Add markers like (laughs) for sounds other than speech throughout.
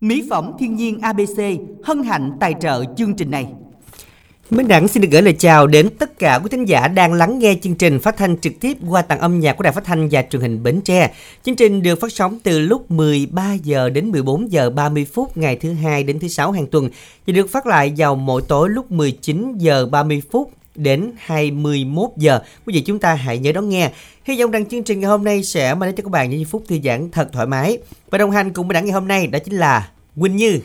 Mỹ phẩm thiên nhiên ABC hân hạnh tài trợ chương trình này. Minh Đẳng xin được gửi lời chào đến tất cả quý thính giả đang lắng nghe chương trình phát thanh trực tiếp qua tặng âm nhạc của Đài Phát thanh và Truyền hình Bến Tre. Chương trình được phát sóng từ lúc 13 giờ đến 14 giờ 30 phút ngày thứ hai đến thứ sáu hàng tuần và được phát lại vào mỗi tối lúc 19 giờ 30 phút đến 21 giờ. Quý vị chúng ta hãy nhớ đón nghe. Hy vọng rằng chương trình ngày hôm nay sẽ mang đến cho các bạn những phút thư giãn thật thoải mái. Và đồng hành cùng với đảng ngày hôm nay đó chính là Quỳnh Như.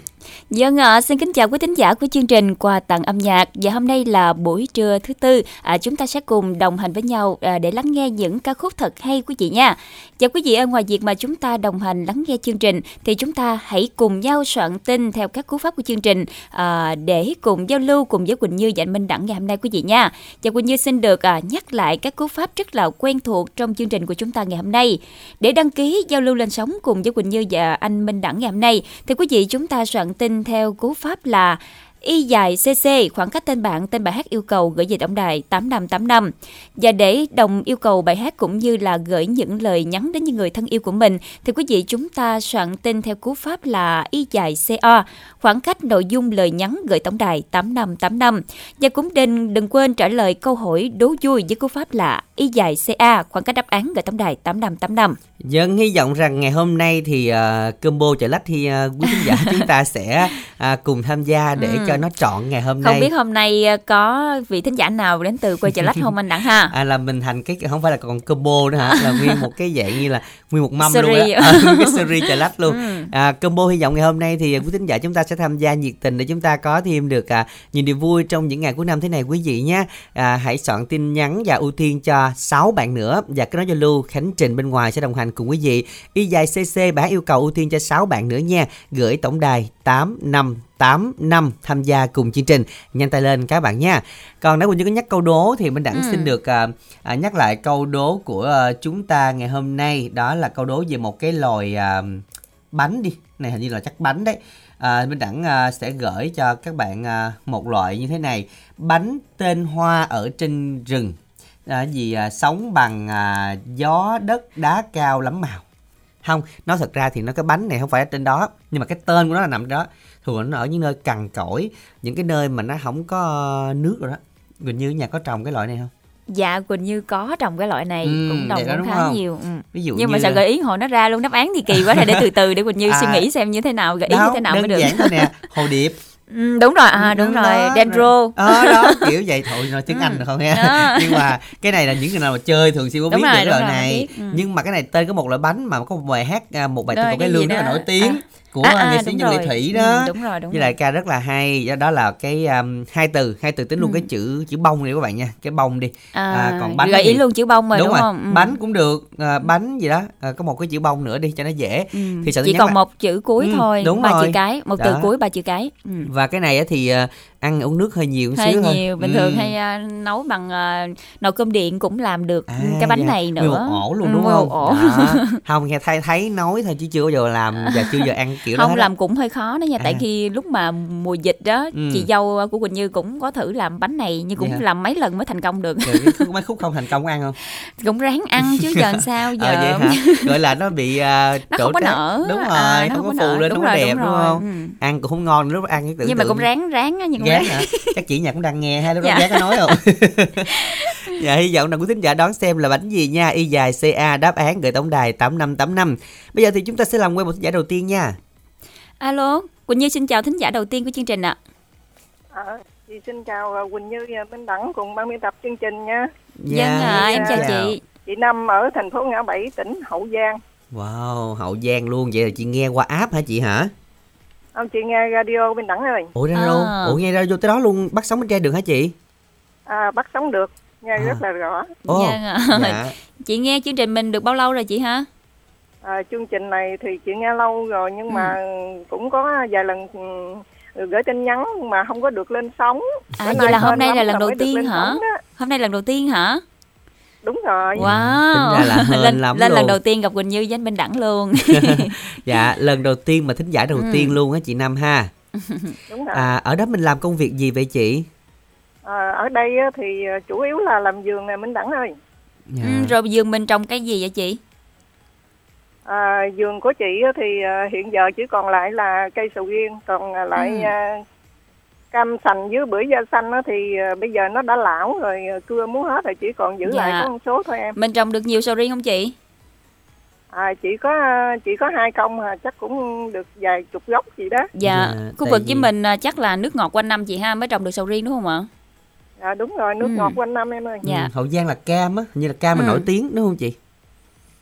Dân ạ, xin kính chào quý thính giả của chương trình quà tặng âm nhạc và hôm nay là buổi trưa thứ tư, à, chúng ta sẽ cùng đồng hành với nhau à, để lắng nghe những ca khúc thật hay quý vị nha. Và quý vị ở ngoài việc mà chúng ta đồng hành lắng nghe chương trình thì chúng ta hãy cùng nhau soạn tin theo các cú pháp của chương trình à, để cùng giao lưu cùng với Quỳnh Như và anh Minh Đẳng ngày hôm nay quý vị nha. Và Quỳnh Như xin được à, nhắc lại các cú pháp rất là quen thuộc trong chương trình của chúng ta ngày hôm nay. Để đăng ký giao lưu lên sóng cùng với Quỳnh Như và anh Minh Đẳng ngày hôm nay thì quý vị chúng ta soạn tin theo cú pháp là Y dài CC, khoảng cách tên bạn, tên bài hát yêu cầu gửi về tổng đài 8585. Và để đồng yêu cầu bài hát cũng như là gửi những lời nhắn đến những người thân yêu của mình, thì quý vị chúng ta soạn tin theo cú pháp là Y dài CO, khoảng cách nội dung lời nhắn gửi tổng đài 8585. Và cũng đừng đừng quên trả lời câu hỏi đố vui với cú pháp là Y dài CA, khoảng cách đáp án gửi tổng đài 8585. Dân hy vọng rằng ngày hôm nay thì uh, combo chợ lách thì uh, quý khán giả (laughs) chúng ta sẽ uh, cùng tham gia để ừ. cho nó trọn ngày hôm không nay. Không biết hôm nay có vị thính giả nào đến từ quê chợ lách không anh Đặng ha? (laughs) À là mình thành cái không phải là còn combo nữa hả? Là nguyên một cái dạng như là nguyên một mâm series. luôn á. À, (laughs) cái series chợ lách luôn. (laughs) Ừ. À, combo hy vọng ngày hôm nay thì quý thính giả chúng ta sẽ tham gia nhiệt tình để chúng ta có thêm được à, nhiều niềm vui trong những ngày cuối năm thế này quý vị nhé. À, hãy soạn tin nhắn và ưu tiên cho 6 bạn nữa và cái nói cho lưu Khánh Trình bên ngoài sẽ đồng hành cùng quý vị. Y dài CC bạn yêu cầu ưu tiên cho 6 bạn nữa nha. Gửi tổng đài 8585 tham gia cùng chương trình. Nhanh tay lên các bạn nha. Còn nếu mình chưa có nhắc câu đố thì mình đã ừ. xin được à, à, nhắc lại câu đố của à, chúng ta ngày hôm nay. Đó là câu đố về một cái loài à, bánh đi. Này hình như là chắc bánh đấy. À, Minh Đẳng à, sẽ gửi cho các bạn à, một loại như thế này bánh tên hoa ở trên rừng à, gì à, sống bằng à, gió đất đá cao lắm màu không nó thật ra thì nó cái bánh này không phải ở trên đó nhưng mà cái tên của nó là nằm đó thường nó ở những nơi cằn cỗi những cái nơi mà nó không có nước rồi đó. Gần như nhà có trồng cái loại này không? Dạ quỳnh như có trồng cái loại này ừ, cũng trồng cũng khá không? nhiều ừ. ví dụ nhưng như mà sợ gợi ý hồi nó ra luôn đáp án thì kỳ quá này để từ từ để quỳnh như (laughs) à, suy nghĩ xem như thế nào gợi ý như thế nào mới được. đơn giản thôi nè hồ điệp. (laughs) Ừ, đúng rồi à đúng, đúng rồi dendro. ờ đó (laughs) kiểu vậy thôi nói tiếng ừ. anh được không ha nhưng mà cái này là những người nào mà chơi thường xuyên có biết được loại này. ừ. nhưng mà cái này tên có một loại bánh mà có một bài hát à, một bài một cái lương rất là nổi tiếng. À của à, à, nghệ sĩ nhân lệ thủy đó ừ, đúng rồi đúng với lại ca rất là hay do đó là cái um, hai từ hai từ tính luôn ừ. cái chữ chữ bông này các bạn nha cái bông đi à, à, còn bánh gợi ý luôn chữ bông rồi đúng, đúng rồi. không ừ. bánh cũng được à, bánh gì đó à, có một cái chữ bông nữa đi cho nó dễ ừ. thì chỉ còn là... một chữ cuối ừ, thôi đúng ba rồi. chữ cái một đó. từ cuối ba chữ cái ừ. và cái này thì uh, ăn uống nước hơi nhiều hơi xíu nhiều thôi. bình ừ. thường hay uh, nấu bằng uh, nồi cơm điện cũng làm được à, cái bánh dạ. này nữa một ổ luôn đúng ừ, không ổ. (laughs) không nghe thấy thấy nói thôi chứ chưa bao giờ làm và chưa giờ ăn kiểu không đó làm cũng hơi khó đó nha tại à. khi lúc mà mùa dịch đó ừ. chị dâu của quỳnh như cũng có thử làm bánh này nhưng cũng. Dạ. làm mấy lần mới thành công được Rồi, mấy khúc không thành công ăn không (laughs) cũng ráng ăn chứ giờ sao ờ, giờ ờ, vậy hả? (laughs) gọi là nó bị uh, nó không có nở đúng rồi à, nó không, không có phù lên đúng không đẹp đúng, không ừ. ăn cũng không ngon lúc ăn nhưng mà cũng ráng ráng nhưng cũng ráng hả? Chắc chị nhà cũng đang nghe hay lúc dạ. đó nói không? (laughs) Dạ hy vọng là quý thính giả đón xem là bánh gì nha? Y dài ca đáp án gửi tổng đài tám năm tám năm. Bây giờ thì chúng ta sẽ làm quen một thính giả đầu tiên nha. Alo quỳnh như xin chào thính giả đầu tiên của chương trình ạ. À, chị xin chào ờ, quỳnh như và minh đẳng cùng ban biên tập chương trình nha. Dạ, vâng ạ à, em chào, chào. chị. Chị năm ở thành phố ngã bảy tỉnh hậu giang. Wow hậu giang luôn. Vậy là chị nghe qua app hả chị hả ông chị nghe radio bên đẳng rồi ủa radio à. ủa nghe radio tới đó luôn. Bắt sóng bên tre được hả chị? À bắt sóng được. Nghe à. rất là rõ. Ồ, dạ. dạ. (laughs) chị nghe chương trình mình được bao lâu rồi chị hả? À, chương trình này thì chị nghe lâu rồi nhưng ừ. mà cũng có vài lần ừ, gửi tin nhắn mà không có được lên sóng. À vậy là hôm nay là lần đầu tiên hả? hôm nay lần đầu tiên hả đúng rồi wow ra là (laughs) lên lắm lên luôn. lần đầu tiên gặp quỳnh như với anh minh đẳng luôn (laughs) (laughs) dạ lần đầu tiên mà thính giải đầu ừ. tiên luôn á chị năm ha đúng rồi. à ở đó mình làm công việc gì vậy chị à, ở đây thì ờ, chủ yếu là làm giường này minh đẳng ơi dạ. ừ, rồi giường mình trồng cái gì vậy chị À, vườn của chị á thì à, hiện giờ chỉ còn lại là cây sầu riêng, còn à, lại Ừ. cam sành với bưởi da xanh á thì à, bây giờ nó đã lão rồi, à, cưa muốn hết rồi chỉ còn giữ lại Dạ. có một số thôi em. Mình trồng được nhiều sầu riêng không chị? À, chỉ có chỉ có hai công à, chắc cũng được vài chục gốc gì đó. Dạ, Dạ, khu vực với mình à, chắc là nước ngọt quanh năm chị ha mới trồng được sầu riêng đúng không ạ? À, đúng rồi, nước Ừ. ngọt quanh năm em ơi. Dạ. Ừ, Hậu Giang là cam á, như là cam mà Ừ. nổi tiếng đúng không chị?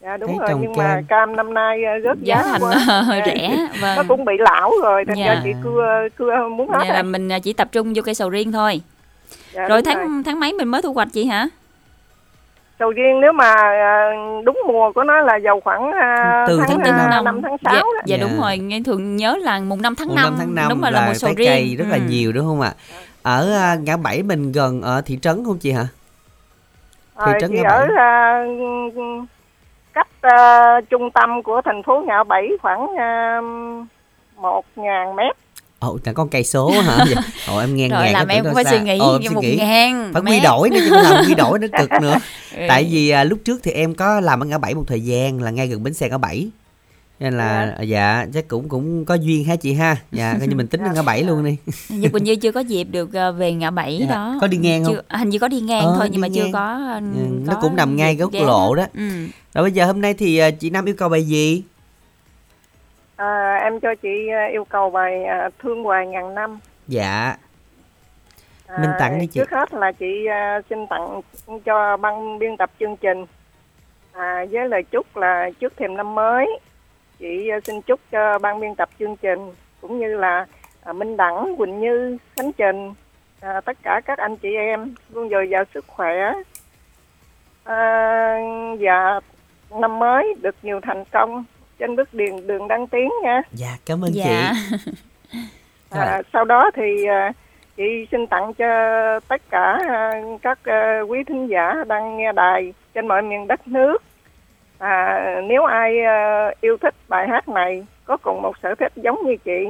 Dạ đúng Thấy rồi, nhưng cam. mà cam năm nay à, rớt Giá giá, thành quá. hơi À, rẻ. Nó Vâng. cũng bị lão rồi, thành Dạ. ra chị cưa cưa muốn hết Vậy là rồi. mình à, chỉ tập trung vô cây sầu riêng thôi. Dạ, rồi tháng tháng mấy mình mới thu hoạch chị hả? sầu riêng nếu mà à, đúng mùa của nó là vào khoảng à, Từ tháng, tháng tư năm. à, năm. năm tháng Dạ, sáu đó. dạ Dạ. đúng rồi, nghe thường nhớ là mùng 5 tháng Mùng 5. 5 tháng 5 đúng rồi là, mùa sầu riêng. rất là Ừ. nhiều đúng không ạ? Ở à, ngã bảy mình gần ở thị trấn không chị hả? À, Thị trấn chị Ngã ở Bảy. Cách à, trung tâm của thành phố Ngã Bảy khoảng một ngàn mét. Ồ, là con cây số hả? (laughs) Ồ, em nghe Rồi ngàn làm em cũng phải xa. suy nghĩ Ồ, như suy một nghĩ. ngàn Phải quy mét. đổi nữa chứ làm quy đổi nó cực (laughs) nữa. Ừ. Tại vì à, lúc trước thì em có làm ở ngã bảy một thời gian là ngay gần bến xe ngã bảy nên là dạ chắc cũng cũng có duyên ha chị ha dạ coi như mình tính ở ngã bảy luôn đi (laughs) Như Quỳnh Như chưa có dịp được ờ, về ngã bảy Dạ. đó. Có đi ngang không? Chưa, hình như có đi ngang Ờ, thôi đi nhưng mà chưa ngang. có, ờ, Ừ, nó có cũng nằm ngay góc lộ đó. Ừ. rồi bây giờ hôm nay thì à, chị Nam yêu cầu bài gì À, em cho chị à, yêu cầu bài à, Thương Hoài Ngàn Năm. dạ À, Mình tặng đi chị. Trước hết là chị à, xin tặng cho ban biên tập chương trình à, với lời chúc là trước thềm năm mới. Chị à, xin chúc cho ban biên tập chương trình cũng như là à, Minh Đẳng, Quỳnh Như, Khánh Trình, à, tất cả các anh chị em luôn dồi dào sức khỏe à, và năm mới được nhiều thành công trên bước đường đường đăng tiến nha. dạ cảm ơn Dạ. chị. À, sau đó thì à, chị xin tặng cho tất cả à, các à, quý thính giả đang nghe đài trên mọi miền đất nước. À, nếu ai uh, yêu thích bài hát này có cùng một sở thích giống như chị.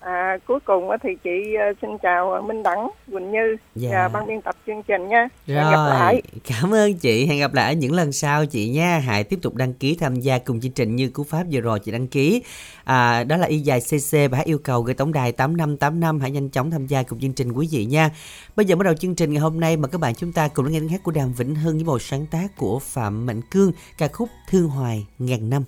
À, cuối cùng thì chị à, xin chào Minh Đẳng, Quỳnh Như Dạ. và ban biên tập chương trình nha. Hẹn gặp Rồi, lại. cảm ơn chị. Hẹn gặp lại những lần sau chị nha. Hãy tiếp tục đăng ký tham gia cùng chương trình như cú pháp vừa rồi chị đăng ký. À, đó là y dài CC và hãy yêu cầu gửi tổng đài 8585 hãy nhanh chóng tham gia cùng chương trình quý vị nha. Bây giờ bắt đầu chương trình ngày hôm nay mà các bạn chúng ta cùng lắng nghe tiếng hát của Đàm Vĩnh Hưng với một sáng tác của Phạm Mạnh Cương ca khúc Thương Hoài ngàn năm.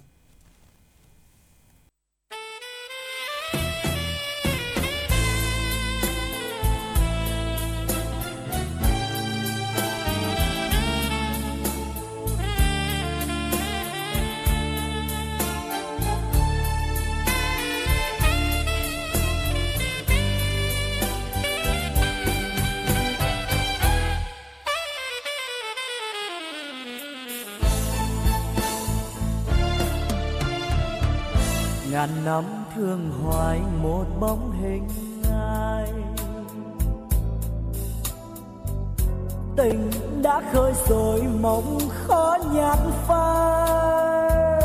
Đã rồi mộng khó nhạt phai.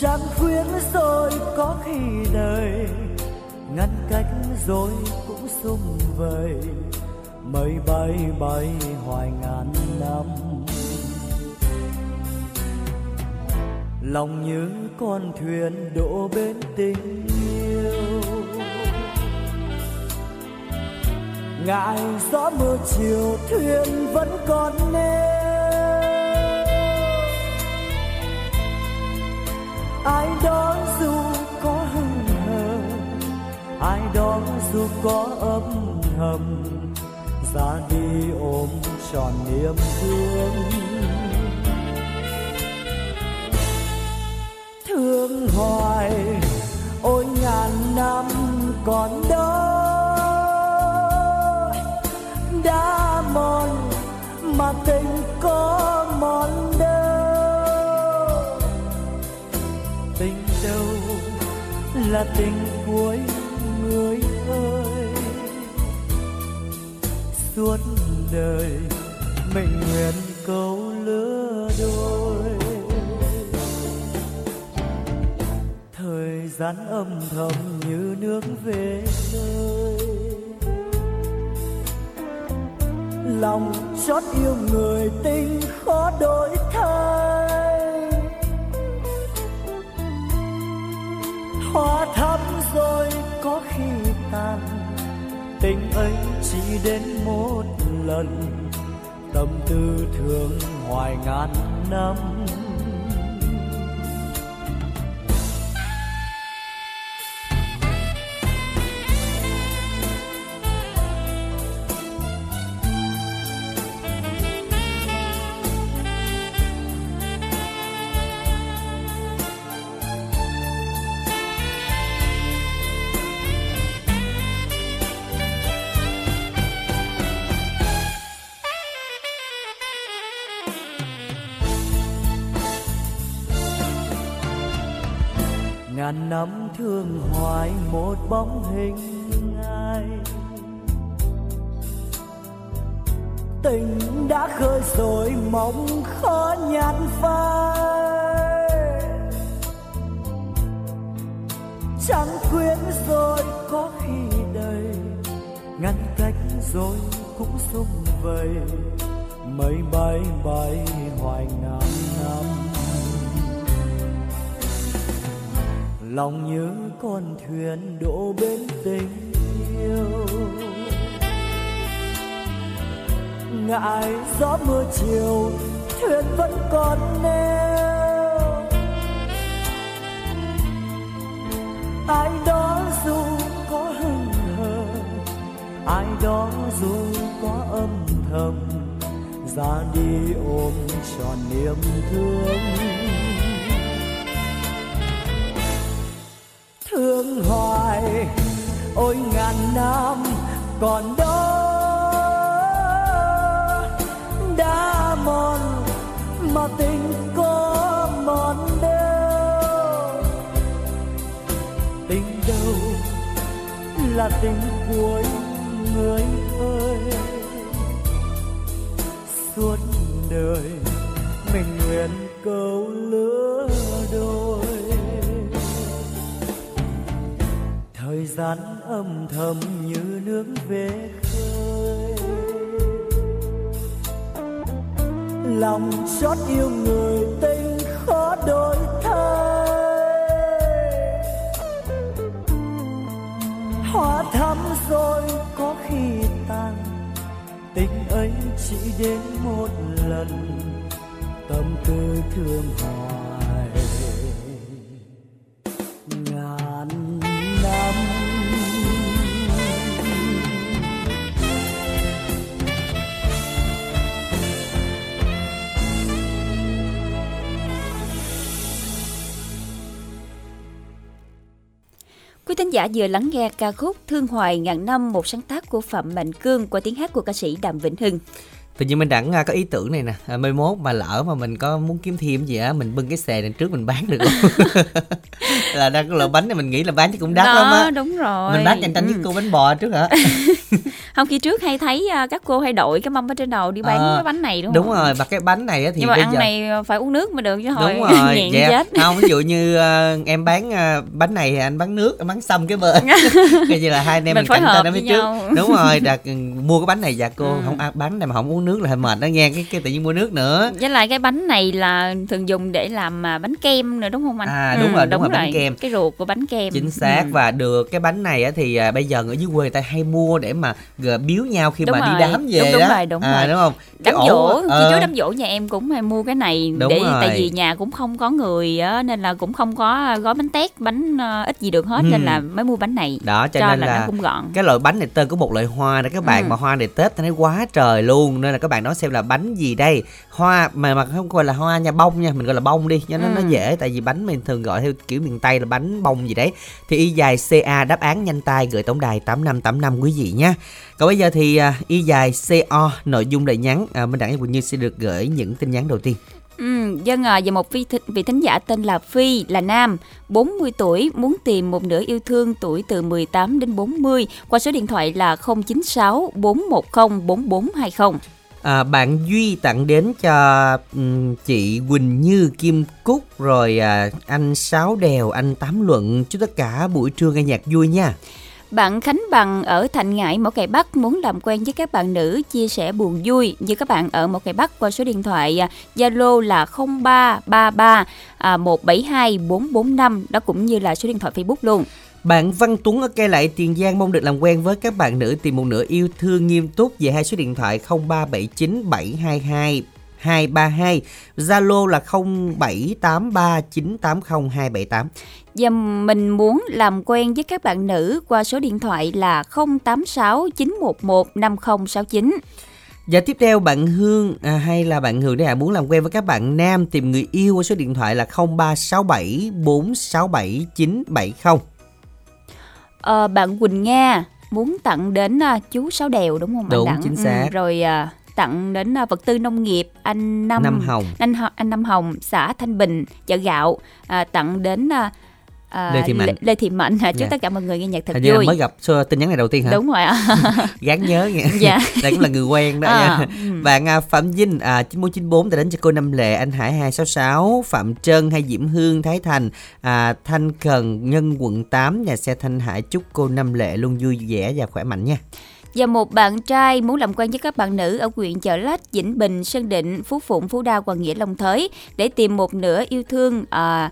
Trăng khuyến rồi có khi đời, ngăn cách rồi cũng sum vầy. Mây bay bay hoài ngàn năm. Lòng như con thuyền đổ bên tình yêu. Ngại gió mưa chiều thuyền vẫn còn neo ai đó dù có hững hờ ai đó dù có âm thầm ra đi ôm tròn niềm thương. Thương hoài, ôi ngàn năm còn đó đã mòn, mà tình có mòn đâu. Tình đâu là tình cuối người ơi? Suốt đời mình nguyện câu lứa đôi. Thời gian âm thầm như nước về rơi lòng chót yêu người tình khó đổi thay. Hoa thắm rồi có khi tàn, tình ấy chỉ đến một lần. Tâm tư thương hoài ngàn năm bóng hình ai. Tình đã khơi rồi mong khó nhạt phai. Chẳng quyến rồi có khi đầy ngăn cách rồi cũng xung vầy. Mây bay bay hoài ngàn năm. Lòng nhớ con thuyền đổ bên tình yêu. Ngại gió mưa chiều, thuyền vẫn còn neo. Ai đó dù có hững hờ, ai đó dù có âm thầm, ra đi ôm tròn niềm thương. Thương hoài. Ôi ngàn năm còn đó, đã mòn mà tình có mòn đâu tình đâu là tình cuối người ơi? Suốt đời mình nguyện câu lứa thời gian âm thầm như nước về khơi. Lòng chót yêu người tình khó đổi thay. Hoa thắm rồi có khi tàn, tình ấy chỉ đến một lần. Tâm tư thương hoài giả vừa lắng nghe ca khúc Thương Hoài ngàn năm, một sáng tác của Phạm Mạnh Cương qua tiếng hát của ca sĩ Đàm Vĩnh Hưng tự nhiên mình đẳng à, có ý tưởng này nè à, mai mốt mà lỡ mà mình có muốn kiếm thêm gì á mình bưng cái xề này trước mình bán được không (laughs) là đang cái loại bánh này mình nghĩ là bán thì cũng đắt Đó, lắm á đúng rồi. mình bán cạnh tranh với Ừ. cô bánh bò trước hả (laughs) (laughs) Không khi trước hay thấy à, các cô hay đội cái mâm ở trên đầu đi bán Ờ, cái bánh này đúng, đúng không? rồi và cái bánh này thì Nhưng mà bây ăn giờ này phải uống nước mới được chứ thôi. đúng rồi nghiện dạ. chết. không ví dụ như ờ, em bán ờ, bánh này thì anh bán nước anh bán xăm cái bên cái như là hai anh em Mình mình, phối cạnh hợp với trước nhau. đúng rồi đặt mua cái bánh này dạ cô Ừ. không ăn bánh này mà không uống nước là hơi mệt đó nghe cái, cái tự nhiên mua nước nữa Với lại cái bánh này là thường dùng để làm à, bánh kem nữa đúng không anh? À, đúng rồi, đúng rồi, bánh kem. Cái ruột của bánh kem. chính xác Ừ. và được cái bánh này thì à, bây giờ ở dưới quê người ta hay mua để mà biếu nhau khi Đúng mà rồi, đi đám về đúng, đúng đó rồi, đúng à, rồi. đúng không đám Cái dỗ ổ- khi ờ, trước đám dỗ nhà em cũng hay mua cái này Đúng để rồi. tại vì nhà cũng không có người á nên là cũng không có gói bánh tét bánh ờ, ít gì được hết Ừ. nên là mới mua bánh này đó cho, cho, nên là, là nó cũng gọn cái loại bánh này tên có một loại hoa đó các bạn Ừ. mà hoa này tết thấy quá trời luôn nên là các bạn nói xem là bánh gì đây hoa mà mà không gọi là hoa nha bông nha mình gọi là bông đi cho nó nó Ừ. dễ tại vì bánh mình thường gọi theo kiểu miền tây là bánh bông gì đấy thì y dài ca đáp án nhanh tay gửi tổng đài tám năm tám năm quý vị nhé còn bây giờ thì à, y dài co nội dung lời nhắn à, minh đẳng với quỳnh như sẽ được gửi những tin nhắn đầu tiên Ừ, dân à, và một vị, thi, vị thính giả tên là Phi là nam, 40 tuổi, muốn tìm một nửa yêu thương tuổi từ 18 đến 40 qua số điện thoại là 096 410 4420. À, bạn Duy tặng đến cho um, chị Quỳnh Như Kim Cúc rồi à, anh Sáu Đèo, anh Tám Luận chúc tất cả buổi trưa nghe nhạc vui nha. Bạn Khánh Bằng ở Thành Ngãi, Mỏ Cày Bắc muốn làm quen với các bạn nữ chia sẻ buồn vui như các bạn ở Mỏ Cày Bắc qua số điện thoại à, Zalo là 0333 à, 172 445 đó cũng như là số điện thoại Facebook luôn. Bạn Văn Tuấn ở cây lại Tiền Giang mong được làm quen với các bạn nữ tìm một nửa yêu thương nghiêm túc về hai số điện thoại 0379 722 232, Zalo là 0783980278. Và mình muốn làm quen với các bạn nữ qua số điện thoại là 086 911 5069. Và tiếp theo bạn Hương à, hay là bạn Hương đây à, muốn làm quen với các bạn nam tìm người yêu qua số điện thoại là 0367 467 970. Ờ, bạn Quỳnh Nga muốn tặng đến à, chú Sáu Đèo đúng không Đúng, anh Đặng? chính xác. Ừ, rồi à, tặng đến à, vật tư nông nghiệp anh Năm Năm Hồng. anh anh Năm Hồng xã Thanh Bình chợ gạo à, tặng đến à, à, Lê Thị Mạnh. Lê, Lê Thị Mạnh à, chúc Dạ. tất cả mọi người nghe nhạc thật Hình vui mới gặp số tin nhắn này đầu tiên hả? đúng rồi ạ (laughs) Gán nhớ nha. Dạ. Đây cũng là người quen đó À, nha. Bạn à, Phạm Vinh à 9494 đã đến cho cô Năm Lệ, anh Hải 266, Phạm Trân hay Diễm Hương, Thái Thành, à, Thanh Cần, Nhân quận 8, nhà xe Thanh Hải chúc cô Năm Lệ luôn vui vẻ và khỏe mạnh nha. Và một bạn trai muốn làm quen với các bạn nữ ở huyện Chợ Lách, Vĩnh Bình, Sơn Định, Phú Phụng, Phú Đa, Hoàng Nghĩa, Long Thới để tìm một nửa yêu thương à,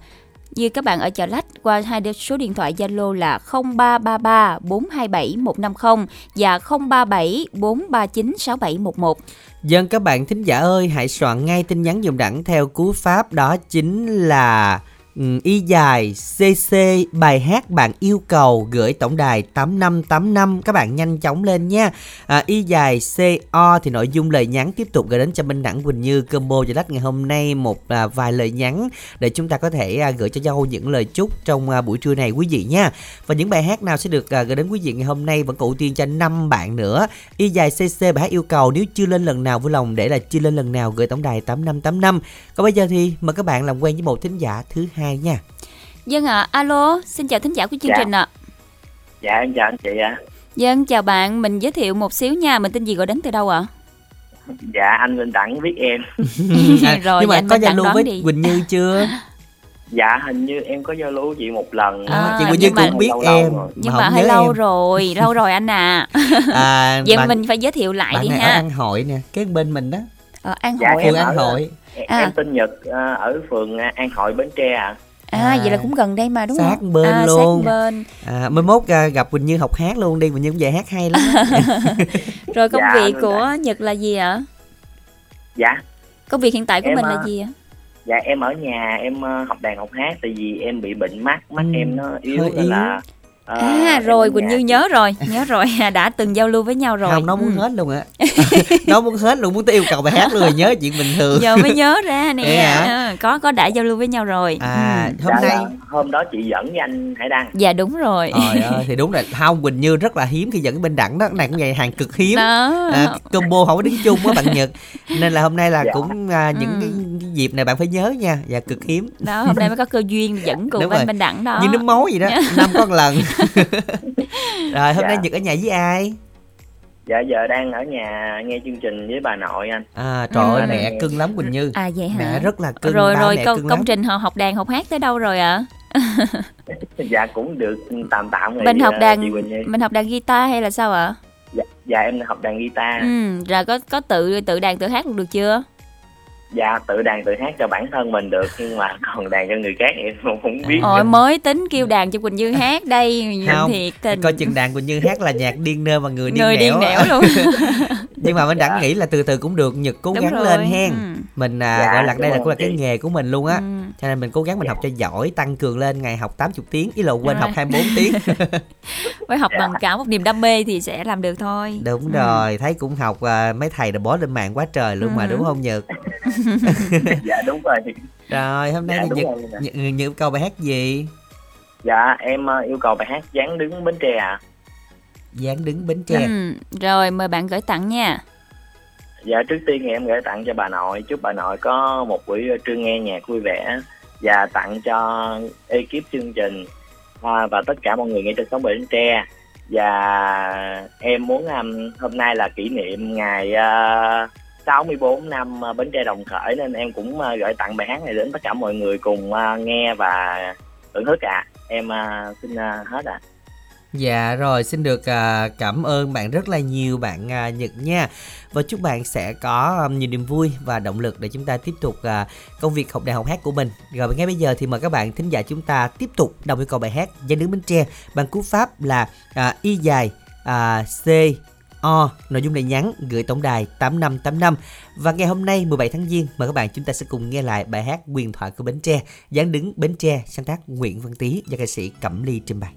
như các bạn ở Chợ Lách qua hai số điện thoại Zalo là 0333 427 150 và 037 439 6711. Dân các bạn thính giả ơi, hãy soạn ngay tin nhắn dùng đẳng theo cú pháp đó chính là Ừ, y dài cc bài hát bạn yêu cầu gửi tổng đài 8585 các bạn nhanh chóng lên nha. À, y dài co thì nội dung lời nhắn tiếp tục gửi đến cho Minh Đẳng Quỳnh Như combo và lách ngày hôm nay một à, vài lời nhắn để chúng ta có thể à, gửi cho nhau những lời chúc trong à, buổi trưa này quý vị nha. Và những bài hát nào sẽ được à, gửi đến quý vị ngày hôm nay vẫn ưu tiên cho 5 bạn nữa. Y dài cc bài hát yêu cầu nếu chưa lên lần nào vui lòng để là chưa lên lần nào gửi tổng đài 8585 còn bây giờ thì mời các bạn làm quen với một thính giả thứ hai nha Dân ạ, alo, xin chào thính giả của chương Dạ. trình ạ. Dạ em chào anh chị ạ. Dân chào bạn, mình giới thiệu một xíu nha, mình tên gì gọi đến từ đâu ạ? Dạ anh Minh Đẳng biết em. (laughs) (laughs) À, Rồi, nhưng mà anh có giao lưu với đi. Quỳnh Như chưa (laughs) Dạ hình như em có giao lưu với chị một lần. À, chị Quỳnh nhưng Như mà- cũng biết Lâu lâu em rồi. Nhưng mà hơi lâu em. rồi, lâu rồi anh à. à, Vậy bạn, mình phải giới thiệu lại bạn đi ha. An Hội nè kế bên mình đó Ờ, An Dạ, Hội. em phường An Hội À. em tên Nhật ờ, ở phường ờ, An Hội Bến Tre ạ. À, vậy là cũng gần đây mà đúng Sát không? bên à, luôn. Sát bên. à, mới mốt à, gặp Quỳnh Như học hát luôn đi Quỳnh Như cũng dạy hát hay lắm (laughs) Rồi công Dạ, việc của Nhật là gì ạ? Dạ. Công việc hiện tại của Em, mình là à, gì ạ? Dạ em ở nhà em học đàn học hát tại vì em bị bệnh mắt, mắt Ừ, em nó yếu yếu. là À em rồi Quỳnh. Như nhớ rồi, nhớ rồi, (laughs) đã từng giao lưu với nhau rồi. không nó muốn Ừ. hết luôn á (laughs) nó muốn hết luôn muốn tới yêu cầu bài hát luôn rồi nhớ chuyện bình thường Giờ mới nhớ ra (laughs) nè. Ừ, có có đã giao lưu với nhau rồi. à Ừ. hôm Dạ, nay là hôm đó chị dẫn với anh Hải Đăng. Dạ đúng rồi. Trời ơi thì đúng là không Quỳnh Như rất là hiếm khi dẫn bên đẳng đó cái này cũng vậy hàng cực hiếm Đó. à, combo không có đứng chung với bạn Nhật nên là hôm nay là Dạ. cũng à, những Ừ. cái, dịp này bạn phải nhớ nha và cực hiếm Đó, hôm nay mới có cơ duyên dẫn cùng Đúng rồi. anh Minh Đẳng đó. như nước máu gì đó năm có lần (laughs) rồi hôm Dạ. nay Nhật ở nhà với ai Dạ giờ đang ở nhà nghe chương trình với bà nội anh. à trời ơi Ừ. mẹ cưng lắm Quỳnh Như À vậy hả? mẹ rất là cưng rồi ba rồi mẹ công, cưng công lắm. trình họ học đàn học hát tới đâu rồi ạ? (laughs) Dạ cũng được tạm tạm rồi. Mình học ờ, đàn mình học đàn guitar hay là sao ạ? Dạ, dạ em học đàn guitar. Ừ, rồi có có tự tự đàn tự hát được chưa? Dạ tự đàn tự hát cho bản thân mình được nhưng mà (laughs) còn đàn cho người khác em không, biết. Ôi mới tính kêu đàn cho Quỳnh Như hát đây, Không, thiệt tình. coi chừng đàn Quỳnh Như hát là nhạc điên nơ và người điên Người nẻo, điên nẻo luôn. (laughs) nhưng mà mình đã nghĩ là từ từ cũng được Nhật cố Đúng gắng rồi, lên hen ừ. mình à, Dạ, gọi là đây là đúng cũng là rồi cái nghề của mình luôn á Ừ. cho nên mình cố gắng mình học cho giỏi tăng cường lên ngày học 80 tiếng ý là quên Rồi. học 24 tiếng (laughs) Với học Dạ. bằng cả một niềm đam mê thì sẽ làm được thôi. đúng Ừ. rồi thấy cũng học à, mấy thầy đã bó lên mạng quá trời luôn mà Ừ. đúng không Nhật (laughs) dạ đúng rồi. rồi hôm nay Dạ, thì đúng Nhật, rồi. Nhật, Nhật yêu cầu bài hát gì Dạ em ờ, yêu cầu bài hát dáng đứng Bến Tre ạ. dáng đứng bến tre Ừ. Rồi mời bạn gửi tặng nha. Dạ trước tiên thì em gửi tặng cho bà nội chúc bà nội có một buổi trưa nghe nhạc vui vẻ và tặng cho ekip chương trình à, và tất cả mọi người nghe trên sóng Bến Tre và em muốn um, hôm nay là kỷ niệm ngày uh, 64 năm à, Bến Tre Đồng Khởi nên em cũng à, gửi tặng bài hát này đến tất cả mọi người cùng à, nghe và thưởng thức ạ. Em xin hết ạ. Dạ rồi, xin được cảm ơn bạn rất là nhiều bạn Nhật nha. Và chúc bạn sẽ có nhiều niềm vui và động lực để chúng ta tiếp tục công việc học đại học hát của mình. Rồi ngay bây giờ thì mời các bạn thính giả chúng ta tiếp tục đồng yêu cầu bài hát Danh đứng Bến Tre bằng cú pháp là à, y dài à, C O, nội dung này nhắn gửi tổng đài 8585 và ngày hôm nay 17 tháng Giêng, mời các bạn chúng ta sẽ cùng nghe lại bài hát Quyền thoại của Bến Tre dáng đứng Bến Tre sáng tác Nguyễn Văn Tý do ca sĩ Cẩm Ly trình bày.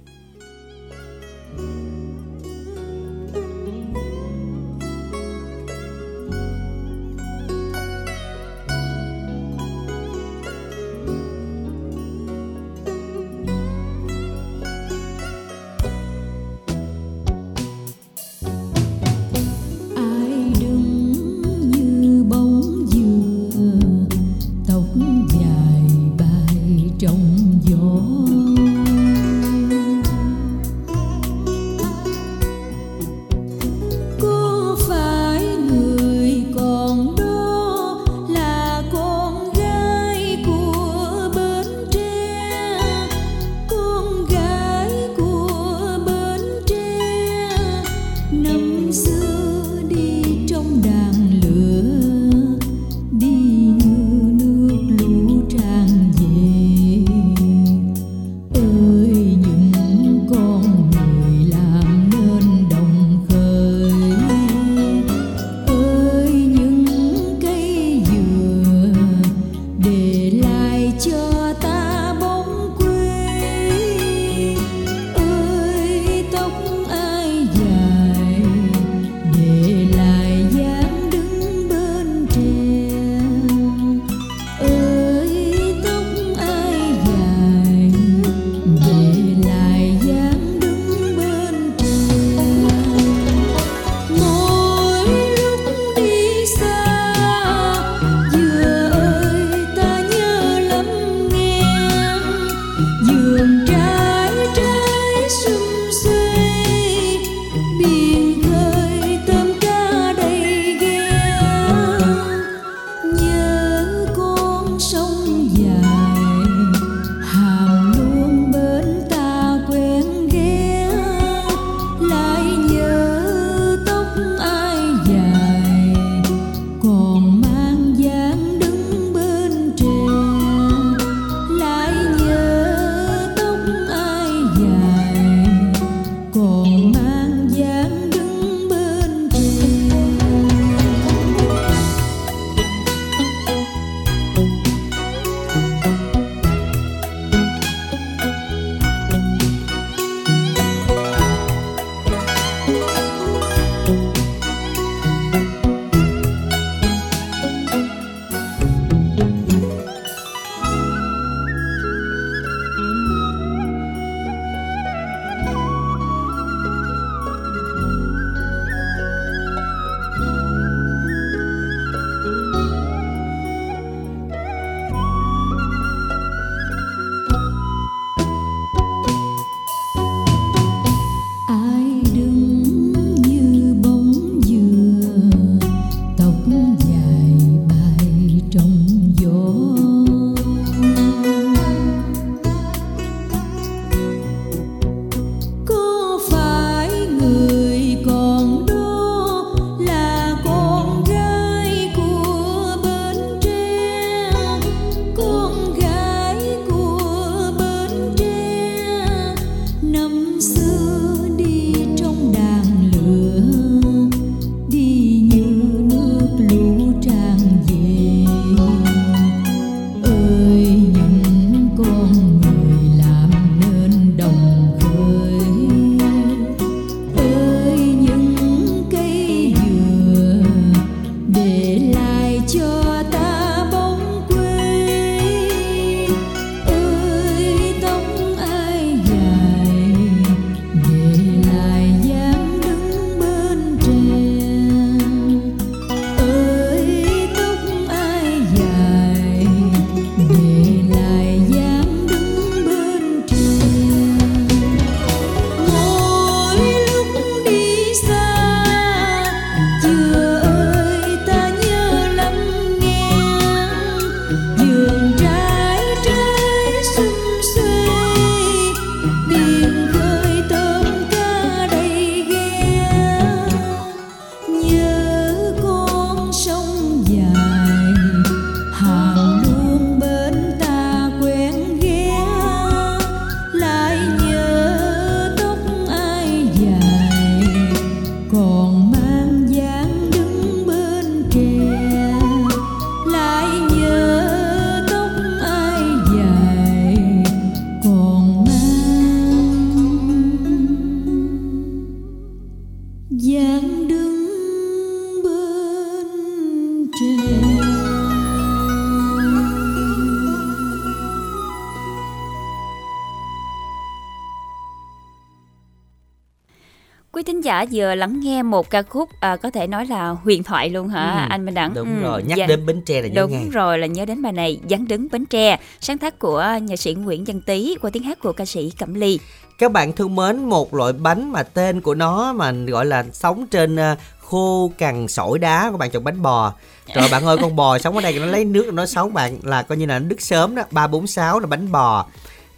Quý thính giả vừa lắng nghe một ca khúc à, có thể nói là huyền thoại luôn hả Ừ, anh Minh Đẳng? đúng Ừ, rồi nhắc dạ. đến bến tre là nhớ Đúng ngay rồi là nhớ đến bài này Dán đứng Bến Tre Sáng tác của nhạc sĩ Nguyễn Văn Tý Qua tiếng hát của ca sĩ Cẩm Ly các bạn thân mến một loại bánh mà tên của nó mà gọi là sống trên ờ, khô cằn sỏi đá các bạn chọn bánh bò trời bạn ơi con bò sống ở đây nó lấy nước nó sống bạn là coi như là nó đứt sớm đó ba bốn sáu là bánh bò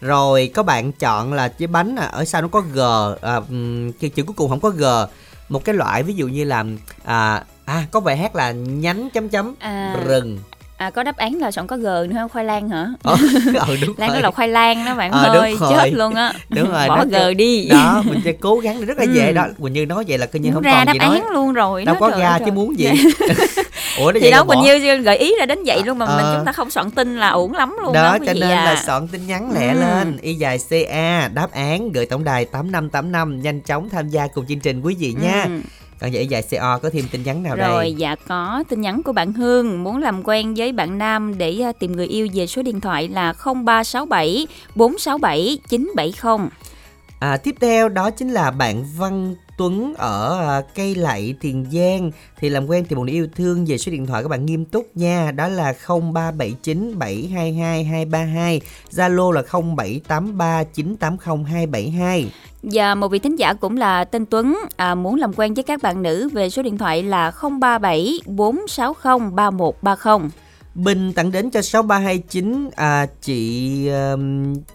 rồi có bạn chọn là cái bánh à, ở sau nó có g à, ừm, chữ, chữ cuối cùng không có g. Một cái loại ví dụ như là à, à có bài hát là nhánh chấm chấm à, rừng. à, Có đáp án là chọn có G nữa không? Khoai lang hả? ờ ừ, (laughs) đúng Lan đó là khoai lang đó bạn Ờ, ơi rồi. Chết luôn á. (laughs) Đúng rồi Bỏ G đi. đó mình sẽ cố gắng rất là dễ Ừ. đó. Quỳnh Như nói vậy là coi như không ra còn đáp gì nói. án luôn rồi. Đâu đó, có ra chứ muốn gì (laughs) ủa Thì đó bỏ Quỳnh Như gợi ý là đến vậy luôn mà mình Ờ. chúng ta không soạn tin là ổn lắm luôn đó đó, cho nên à. là soạn tin nhắn lẹ Ừ. lên y dài ca đáp án gửi tổng đài tám năm tám năm nhanh chóng tham gia cùng chương trình quý vị nha Ừ. còn vậy y dài co có thêm tin nhắn nào Rồi đây dạ có tin nhắn của bạn Hương muốn làm quen với bạn Nam để à, tìm người yêu về số điện thoại là 0367 467 970. à, tiếp theo đó chính là bạn Văn Tuấn ở à, cây lậy Tiền Giang. Thì làm quen tìm một người yêu thương về số điện thoại các bạn nghiêm túc nha. Đó là 0379 722 232 Zalo là 0783 980 272 Và một vị thính giả cũng là tên Tuấn à, muốn làm quen với các bạn nữ về số điện thoại là 037 460 3130. Bình tặng đến cho 6329 à, chị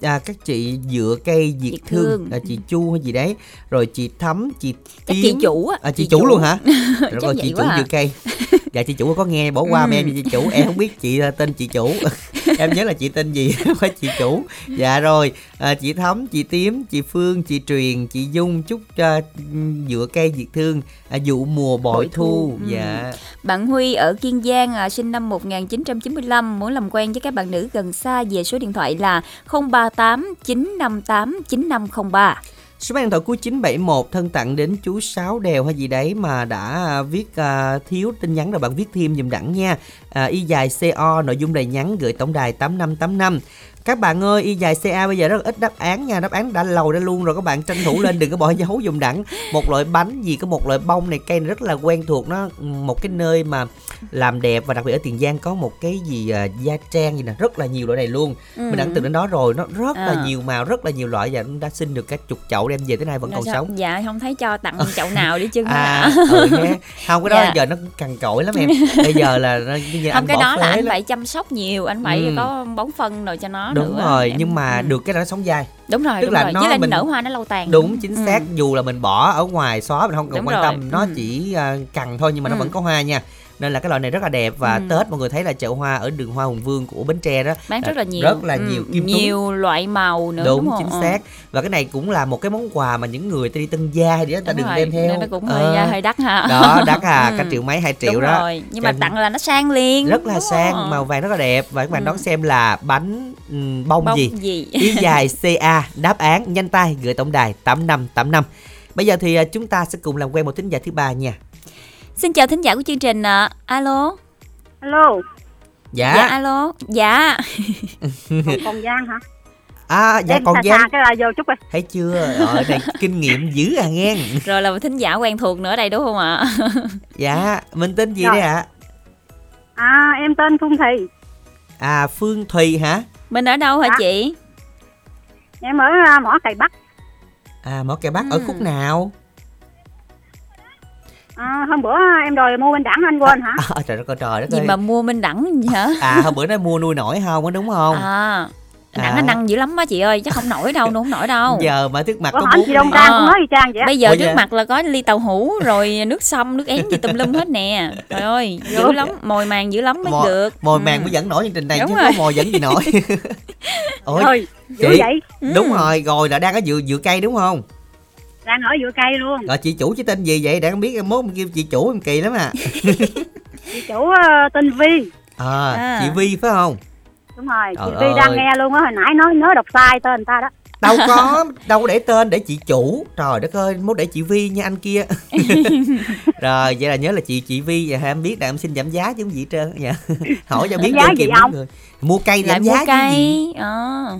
à, các chị dựa cây diệt Diệt thương, thương. À, chị Chu hay gì đấy. Rồi chị Thắm chị Tiến. chị chủ á. à, chị, chủ, luôn hả? (laughs) Rồi chị chủ à. dựa cây. (laughs) Dạ chị chủ có nghe bỏ qua Ừ. em chị chủ. Em không biết chị à, tên chị chủ. (laughs) Em nhớ là chị tên gì phải chị chủ. Dạ rồi à, chị Thắm chị Tím chị Phương chị Truyền chị Dung. Chúc cho dựa cây diệt thương à, dụ mùa bội Bội thu, thu, ừ. dạ Bạn Huy ở Kiên Giang à, sinh năm 1995 muốn làm quen với các bạn nữ gần xa về số điện thoại là 038 958 9503. Số điện thoại cuối 971 thân tặng đến chú Sáu Đèo hay gì đấy mà đã viết uh, thiếu tin nhắn rồi bạn viết thêm dùm đẳng nha. Uh, y dài CO nội dung đầy nhắn gửi tổng đài 8585. Các bạn ơi, y dài CA bây giờ rất là ít đáp án nha, đáp án đã lầu ra luôn rồi các bạn tranh thủ lên đừng có bỏ (laughs) dấu dùm đẳng. Một loại bánh gì có một loại bông này cây này rất là quen thuộc nó một cái nơi mà làm đẹp và đặc biệt ở Tiền Giang có một cái gì à, gia trang gì nè, rất là nhiều loại này luôn. Mình đã từng đến đó rồi, nó rất là Ừ. À. nhiều màu, rất là nhiều loại và đã xin được cả chục chậu đem về tới nay vẫn Rồi còn sao? sống. Dạ không thấy cho tặng (laughs) chậu nào đi chứ À, ừ nha. Không cái đó Dạ. giờ nó cằn cỗi lắm em. Bây giờ là bây giờ (laughs) không anh cái đó là anh phải chăm sóc nhiều anh phải Ừ. có bón phân rồi cho nó Đúng nữa. rồi, Em- nhưng mà ừ. được cái nó sống dai. đúng rồi tức đúng là rồi nó lại mình- nở hoa nó lâu tàn Đúng chính Ừ. xác dù là mình bỏ ở ngoài xóa mình không cần Đúng quan rồi, tâm, nó ừ. chỉ à, cằn thôi nhưng mà nó Ừ. vẫn có hoa nha. Nên là cái loại này rất là đẹp và Ừ. Tết mọi người thấy là chợ hoa ở đường Hoa Hùng Vương của Bến Tre đó bán rất là nhiều. rất là Ừ, nhiều kim nhiều loại màu nữa đúng, đúng, chính Ờ. xác. Và cái này cũng là một cái món quà mà những người ta đi tân gia gì đó ta Đúng đừng rồi, đem theo. nên nó cũng Ờ, hơi hơi đắt ha. Đó đắt à (laughs) Ừ. cả triệu mấy hai triệu đúng đó. rồi nhưng Cho mà tặng là nó sang liền rất là sang không? màu vàng rất là đẹp. Và các bạn Ừ. đón xem là bánh ừm, bông, bông gì? gì? Y (laughs) dài ca đáp án nhanh tay gửi tổng đài tám năm tám năm. Bây giờ thì à, chúng ta sẽ cùng làm quen một thính giả thứ ba nha xin chào thính giả của chương trình ạ alo Alo, dạ, dạ alo dạ còn, Giang hả? à dạ Em còn xa giang xa cái là vô chút rồi. thấy chưa ở đây kinh nghiệm dữ à nghe rồi là một thính giả quen thuộc nữa đây đúng không ạ dạ mình tên gì Rồi. đấy ạ À, em tên Phương Thị. à phương thùy hả mình ở đâu hả Dạ. chị Em ở à, mỏ cày Bắc. à mỏ kè bắc ở Ừ. khúc nào À, hôm bữa em đòi mua bên đẳng anh quên hả? à, trời đất ơi trời đất gì ơi mà mua minh đẳng gì hả à hôm bữa nói mua nuôi nổi không có đúng không à đẳng À. nó năng dữ lắm á chị ơi chắc không nổi đâu nó không nổi đâu giờ mà trước mặt Có có bốn chị Đông Trang Ờ. cũng nói y chang vậy. á. bây giờ Ủa trước dạ? mặt là có ly tàu hũ rồi nước sông nước én gì tùm lum hết nè trời ơi dữ lắm mồi màng dữ lắm mới Mồi- được mồi Ừ. màng mới dẫn nổi chương trình này Đúng chứ rồi. có mồi dẫn gì nổi (laughs) ôi chị- vậy. Ừ. đúng rồi rồi là đang ở dựa dựa cây đúng không Đang ở giữa cây luôn. rồi chị chủ chứ tên gì vậy để không biết mốt em kêu chị chủ em kỳ lắm à (laughs) Chị chủ ờ, tên Vi. à, À. chị vi phải không Đúng rồi, chị Trời Vi đang nghe luôn á. Hồi nãy nói nhớ đọc sai tên người ta đó. đâu có (laughs) đâu có để tên để chị chủ trời đất ơi mốt để chị vi nha anh kia (laughs) rồi vậy là nhớ là chị chị vi và em biết là em xin giảm giá chứ không gì trơn dạ hỏi cho biết giá gì kịp ông? người mua cây giảm mua giá gì cây ờ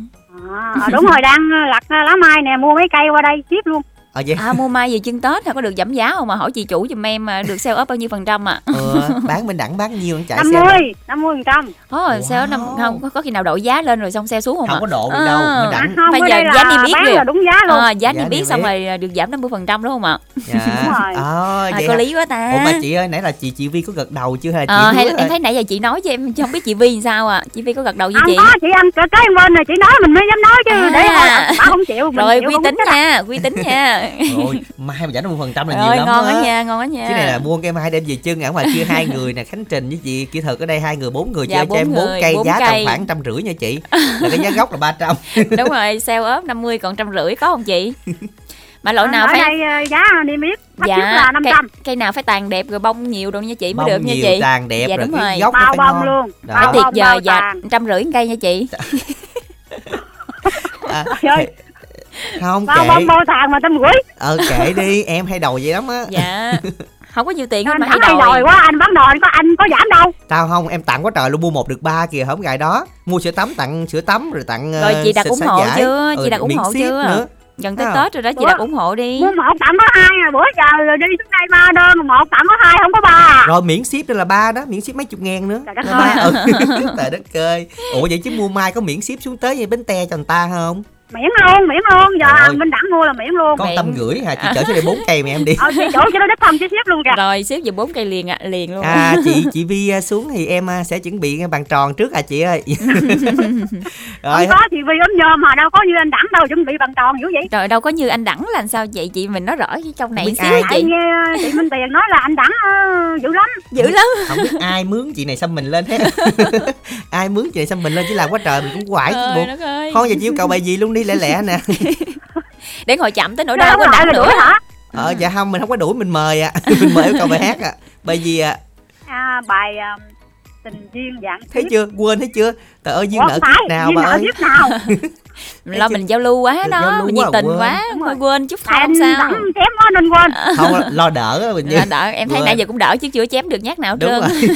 À, ờ, đúng rồi, đang lặt lá mai nè, mua mấy cây qua đây tiếp luôn. Ờ vậy À mua mai về chân Tết hả có được giảm giá không mà hỏi chị chủ giùm em mà được sale up bao nhiêu phần trăm à? ừ, bán bên đẳng bán nhiêu chạy năm xe mươi năm mươi phần trăm Ồ, sale năm không có, có khi nào đổi giá lên rồi xong sale xuống không không ạ? có độ được À. đâu à, đẳng không Bây giờ đây giá niêm yết là đúng giá luôn À, giá Giá niêm biết xong rồi được giảm 50 phần trăm đúng không ạ? dạ Đúng rồi. ờ À, vậy có lý quá ta. ủa mà chị ơi nãy là chị chị vi có gật đầu chưa hay là chị Ờ, hay em thấy nãy giờ chị nói cho em chứ không biết chị Vi làm sao à chị Vi có gật đầu với không chị có chị anh cái cái bên này chị nói mình mới dám nói chứ À. để bà không chịu mình rồi uy không tín à. nha uy tín nha rồi mai mà giảm 50 phần trăm là nhiều rồi lắm ngon á. nha ngon đó nha. Cái này là mua cái mai đem về chân ở ngoài kia hai người nè khánh trình với chị kỹ thuật ở đây hai người bốn người Dạ, chơi cho em bốn cây bốn giá cây. tầm khoảng trăm rưỡi nha chị. Là cái giá gốc là 300 (laughs) đúng rồi sale ốp 50 còn trăm rưỡi có không chị? Mà loại nào ở phải đây ờ, giá niêm yết dạ là năm cây, trăm. cây nào phải tàn đẹp rồi bông nhiều đâu nha chị mới bông được nha nhiều chị. tàn đẹp Dạ, rồi đúng rồi. gốc bao phải bông ngon. luôn Đó. Phải bao tuyệt bông vời bao dạ trăm rưỡi cây nha chị. À, Trời, không bao kệ. bông bao tàn mà trăm rưỡi ờ kệ đi em hay đầu vậy lắm á. Dạ. Không có nhiều tiền hết anh mà hay hay đòi. đòi quá anh bán đòi có anh có giảm đâu. Tao không em tặng quá trời luôn mua một được ba kìa hổng gài đó. Mua sữa tắm tặng sữa tắm rồi tặng Rồi ờ, chị đặt ủng hộ giải. chưa? Chị Ừ, đặt ủng hộ chưa? nữa. Gần tới Thấy tết rồi đó chị đặt ủng hộ đi. Mua một tặng có hai à bữa giờ rồi đi xuống đây ba đơn một tặng có hai không có ba à. rồi miễn ship đây là ba đó miễn ship mấy chục ngàn nữa. Trời đất ơi. ừ. (laughs) trời đất ơi. Ủa vậy chứ mua mai có miễn ship xuống tới vậy bến te cho người ta không miễn luôn miễn luôn giờ ăn bên đẳng mua là miễn luôn. Con Miễn. tâm gửi hả? Chị chở cho đây bốn cây mà em đi. Ờ chị chủ cho nó đích thân chứ xếp luôn kìa. Rồi xếp về bốn cây liền ạ liền luôn. À chị chị vi à, xuống thì em à, sẽ chuẩn bị bàn tròn trước à chị ơi? (laughs) Rồi. Không có thì vì ấm nhôm mà đâu có như anh đẳng đâu chuẩn bị bằng tròn dữ vậy. Trời đâu có như anh đẳng là sao vậy? Chị mình nói rõ cái trong này xíu ai. chị. nghe chị Minh Tiền nói là anh đẳng ờ, dữ lắm. Dữ lắm. không biết ai mướn chị này xăm mình lên hết (laughs) ai mướn chị này xăm mình lên chỉ làm quá trời mình cũng quải đất ơi. Thôi giờ chị yêu cầu bài gì luôn đi lẹ lẹ nè. (laughs) Để ngồi chậm tới nỗi đau của có là nữa. đuổi hả? Ờ dạ không mình không có đuổi mình mời à (laughs) mình mời cầu bài hát à bài gì à à, bài ờ, tình duyên dạng thấy chưa? Quên thấy chưa? Trời ơi duyên nợ kiếp nào duyên bà nợ ơi nào? (laughs) Lo mình giao lưu quá Được đó mình nhiệt tình quên. quá thôi quên chút tại không sao. chém quá nên quên. Không lo đỡ á, mình như Dạ, đỡ em thấy nãy giờ cũng đỡ chứ chưa chém được nhát nào đúng trơn.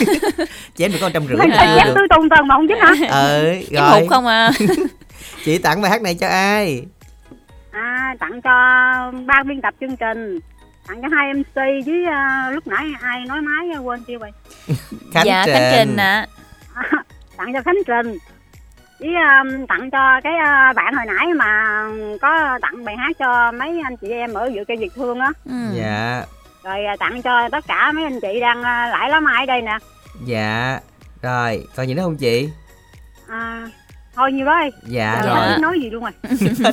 chém được con trăm rưỡi chưa chém tư tùng tần mà không chứ hả? Ờ chém rồi. hụt không à chị tặng bài hát này cho ai? À, tặng cho ban biên tập chương trình. Tặng cho hai mc với ờ, lúc nãy ai nói máy ờ, quên tiêu rồi. (laughs) Khánh dạ trình khánh trình ạ. (laughs) Tặng cho khánh trình. Với ờ, tặng cho cái ờ, bạn hồi nãy mà có tặng bài hát cho mấy anh chị em ở dự cây Việt Thương á. Ừ. dạ. Rồi tặng cho tất cả mấy anh chị đang lại lá mai ở đây nè. Dạ. Rồi còn gì nữa không chị? À, thôi nhiều đó đi dạ Dạ. rồi. biết nói gì luôn rồi. (laughs)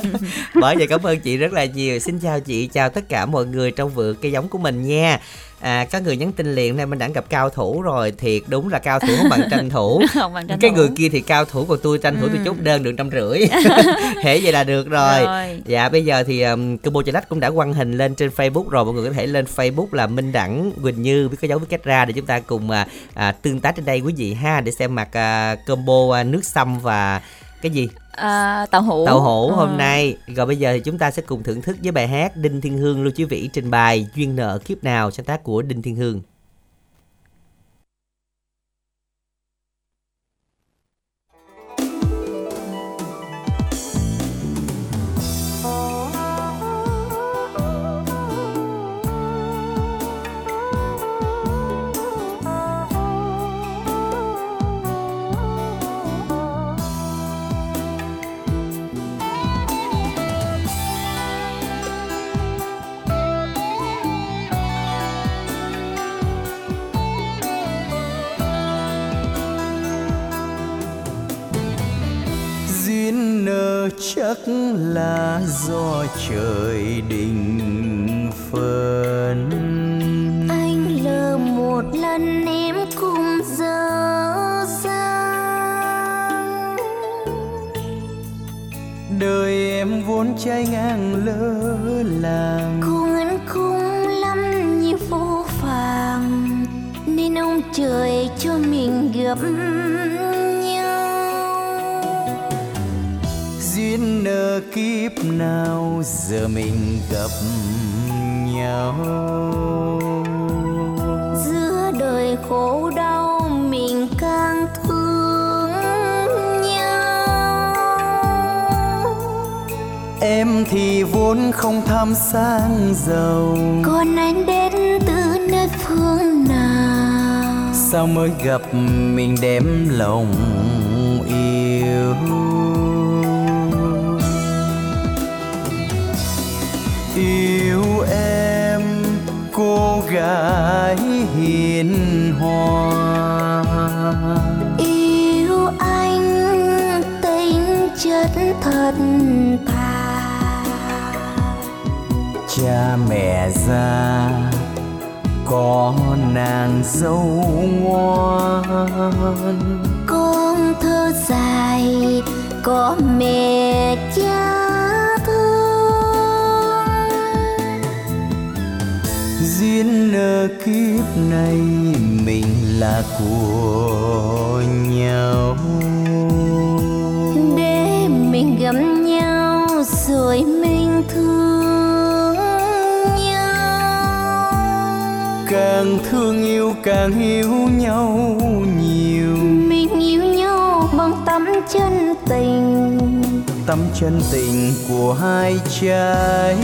Bởi vậy cảm ơn chị rất là nhiều. Xin chào chị chào tất cả mọi người trong vựa cây giống của mình nha à, có người nhắn tin liền nay mình đã gặp cao thủ rồi thiệt đúng là cao thủ không bằng tranh thủ. (laughs) Không bằng tranh cái thủ. người kia thì cao thủ còn tôi tranh thủ tôi Ừ. chốt đơn được trăm rưỡi. (laughs) (laughs) Thế vậy là được rồi. Rồi. Dạ bây giờ thì um, Combo Chà Lách cũng đã quăng hình lên trên Facebook rồi. Mọi người có thể lên Facebook là Minh Đẳng Quỳnh Như với có dấu với cách ra để chúng ta cùng à, à, tương tác trên đây quý vị ha Để xem mặt à, combo à, nước sâm và cái gì à, tàu hũ tàu hũ Ừ. hôm nay. Rồi bây giờ thì chúng ta sẽ cùng thưởng thức với bài hát Đinh Thiên Hương Lưu Chí Vĩ trình bày Duyên nợ kiếp nào sáng tác của Đinh Thiên Hương chắc là do trời định phần anh lỡ một lần em cũng dở dang đời em vốn trái ngang lỡ làng. Cùng anh cũng lắm như vô phàng nên ông trời cho mình gặp duyên nợ kiếp nào giờ mình gặp nhau? Giữa đời khổ đau mình càng thương nhau. Em thì vốn không tham sang giàu. Còn anh đến từ nơi phương nào? Sao mới gặp mình đem lòng yêu gái hiền hòa. Yêu anh tính chất thật thà. Cha mẹ già có nàng dâu ngoan. Con thơ dài có mẹ cha duyên nợ kiếp này mình là của nhau. Để mình gặp nhau rồi mình thương nhau. Càng thương yêu càng yêu nhau nhiều. Mình yêu nhau bằng tấm chân tình. Tấm chân tình của hai trái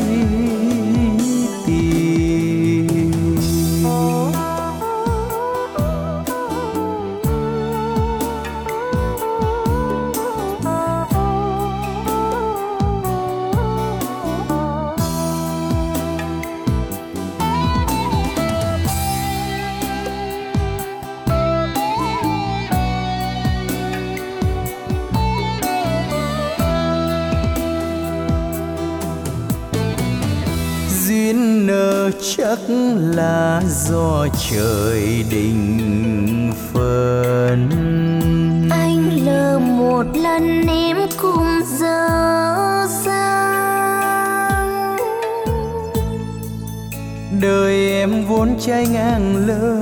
do trời định phân anh lỡ một lần em cũng dở dang. Đời em vốn trái ngang lỡ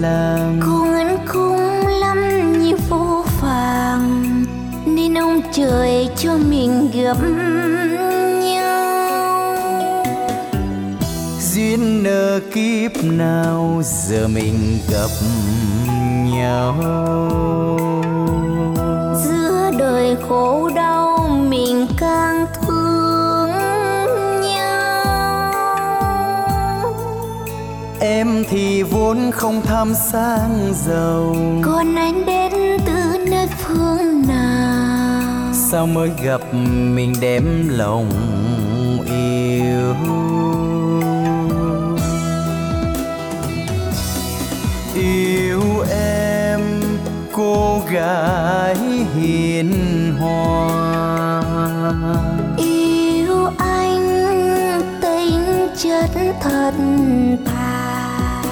làng. Không anh không lắm như vô phàng Nên ông trời cho mình gặp kiếp nào giờ mình gặp nhau? Giữa đời khổ đau mình càng thương nhau. Em thì vốn không tham sang giàu. Còn anh đến từ nơi phương nào? Sao mới gặp mình đem lòng yêu? yêu gái hiền hòa. Yêu anh tính chất thật thà.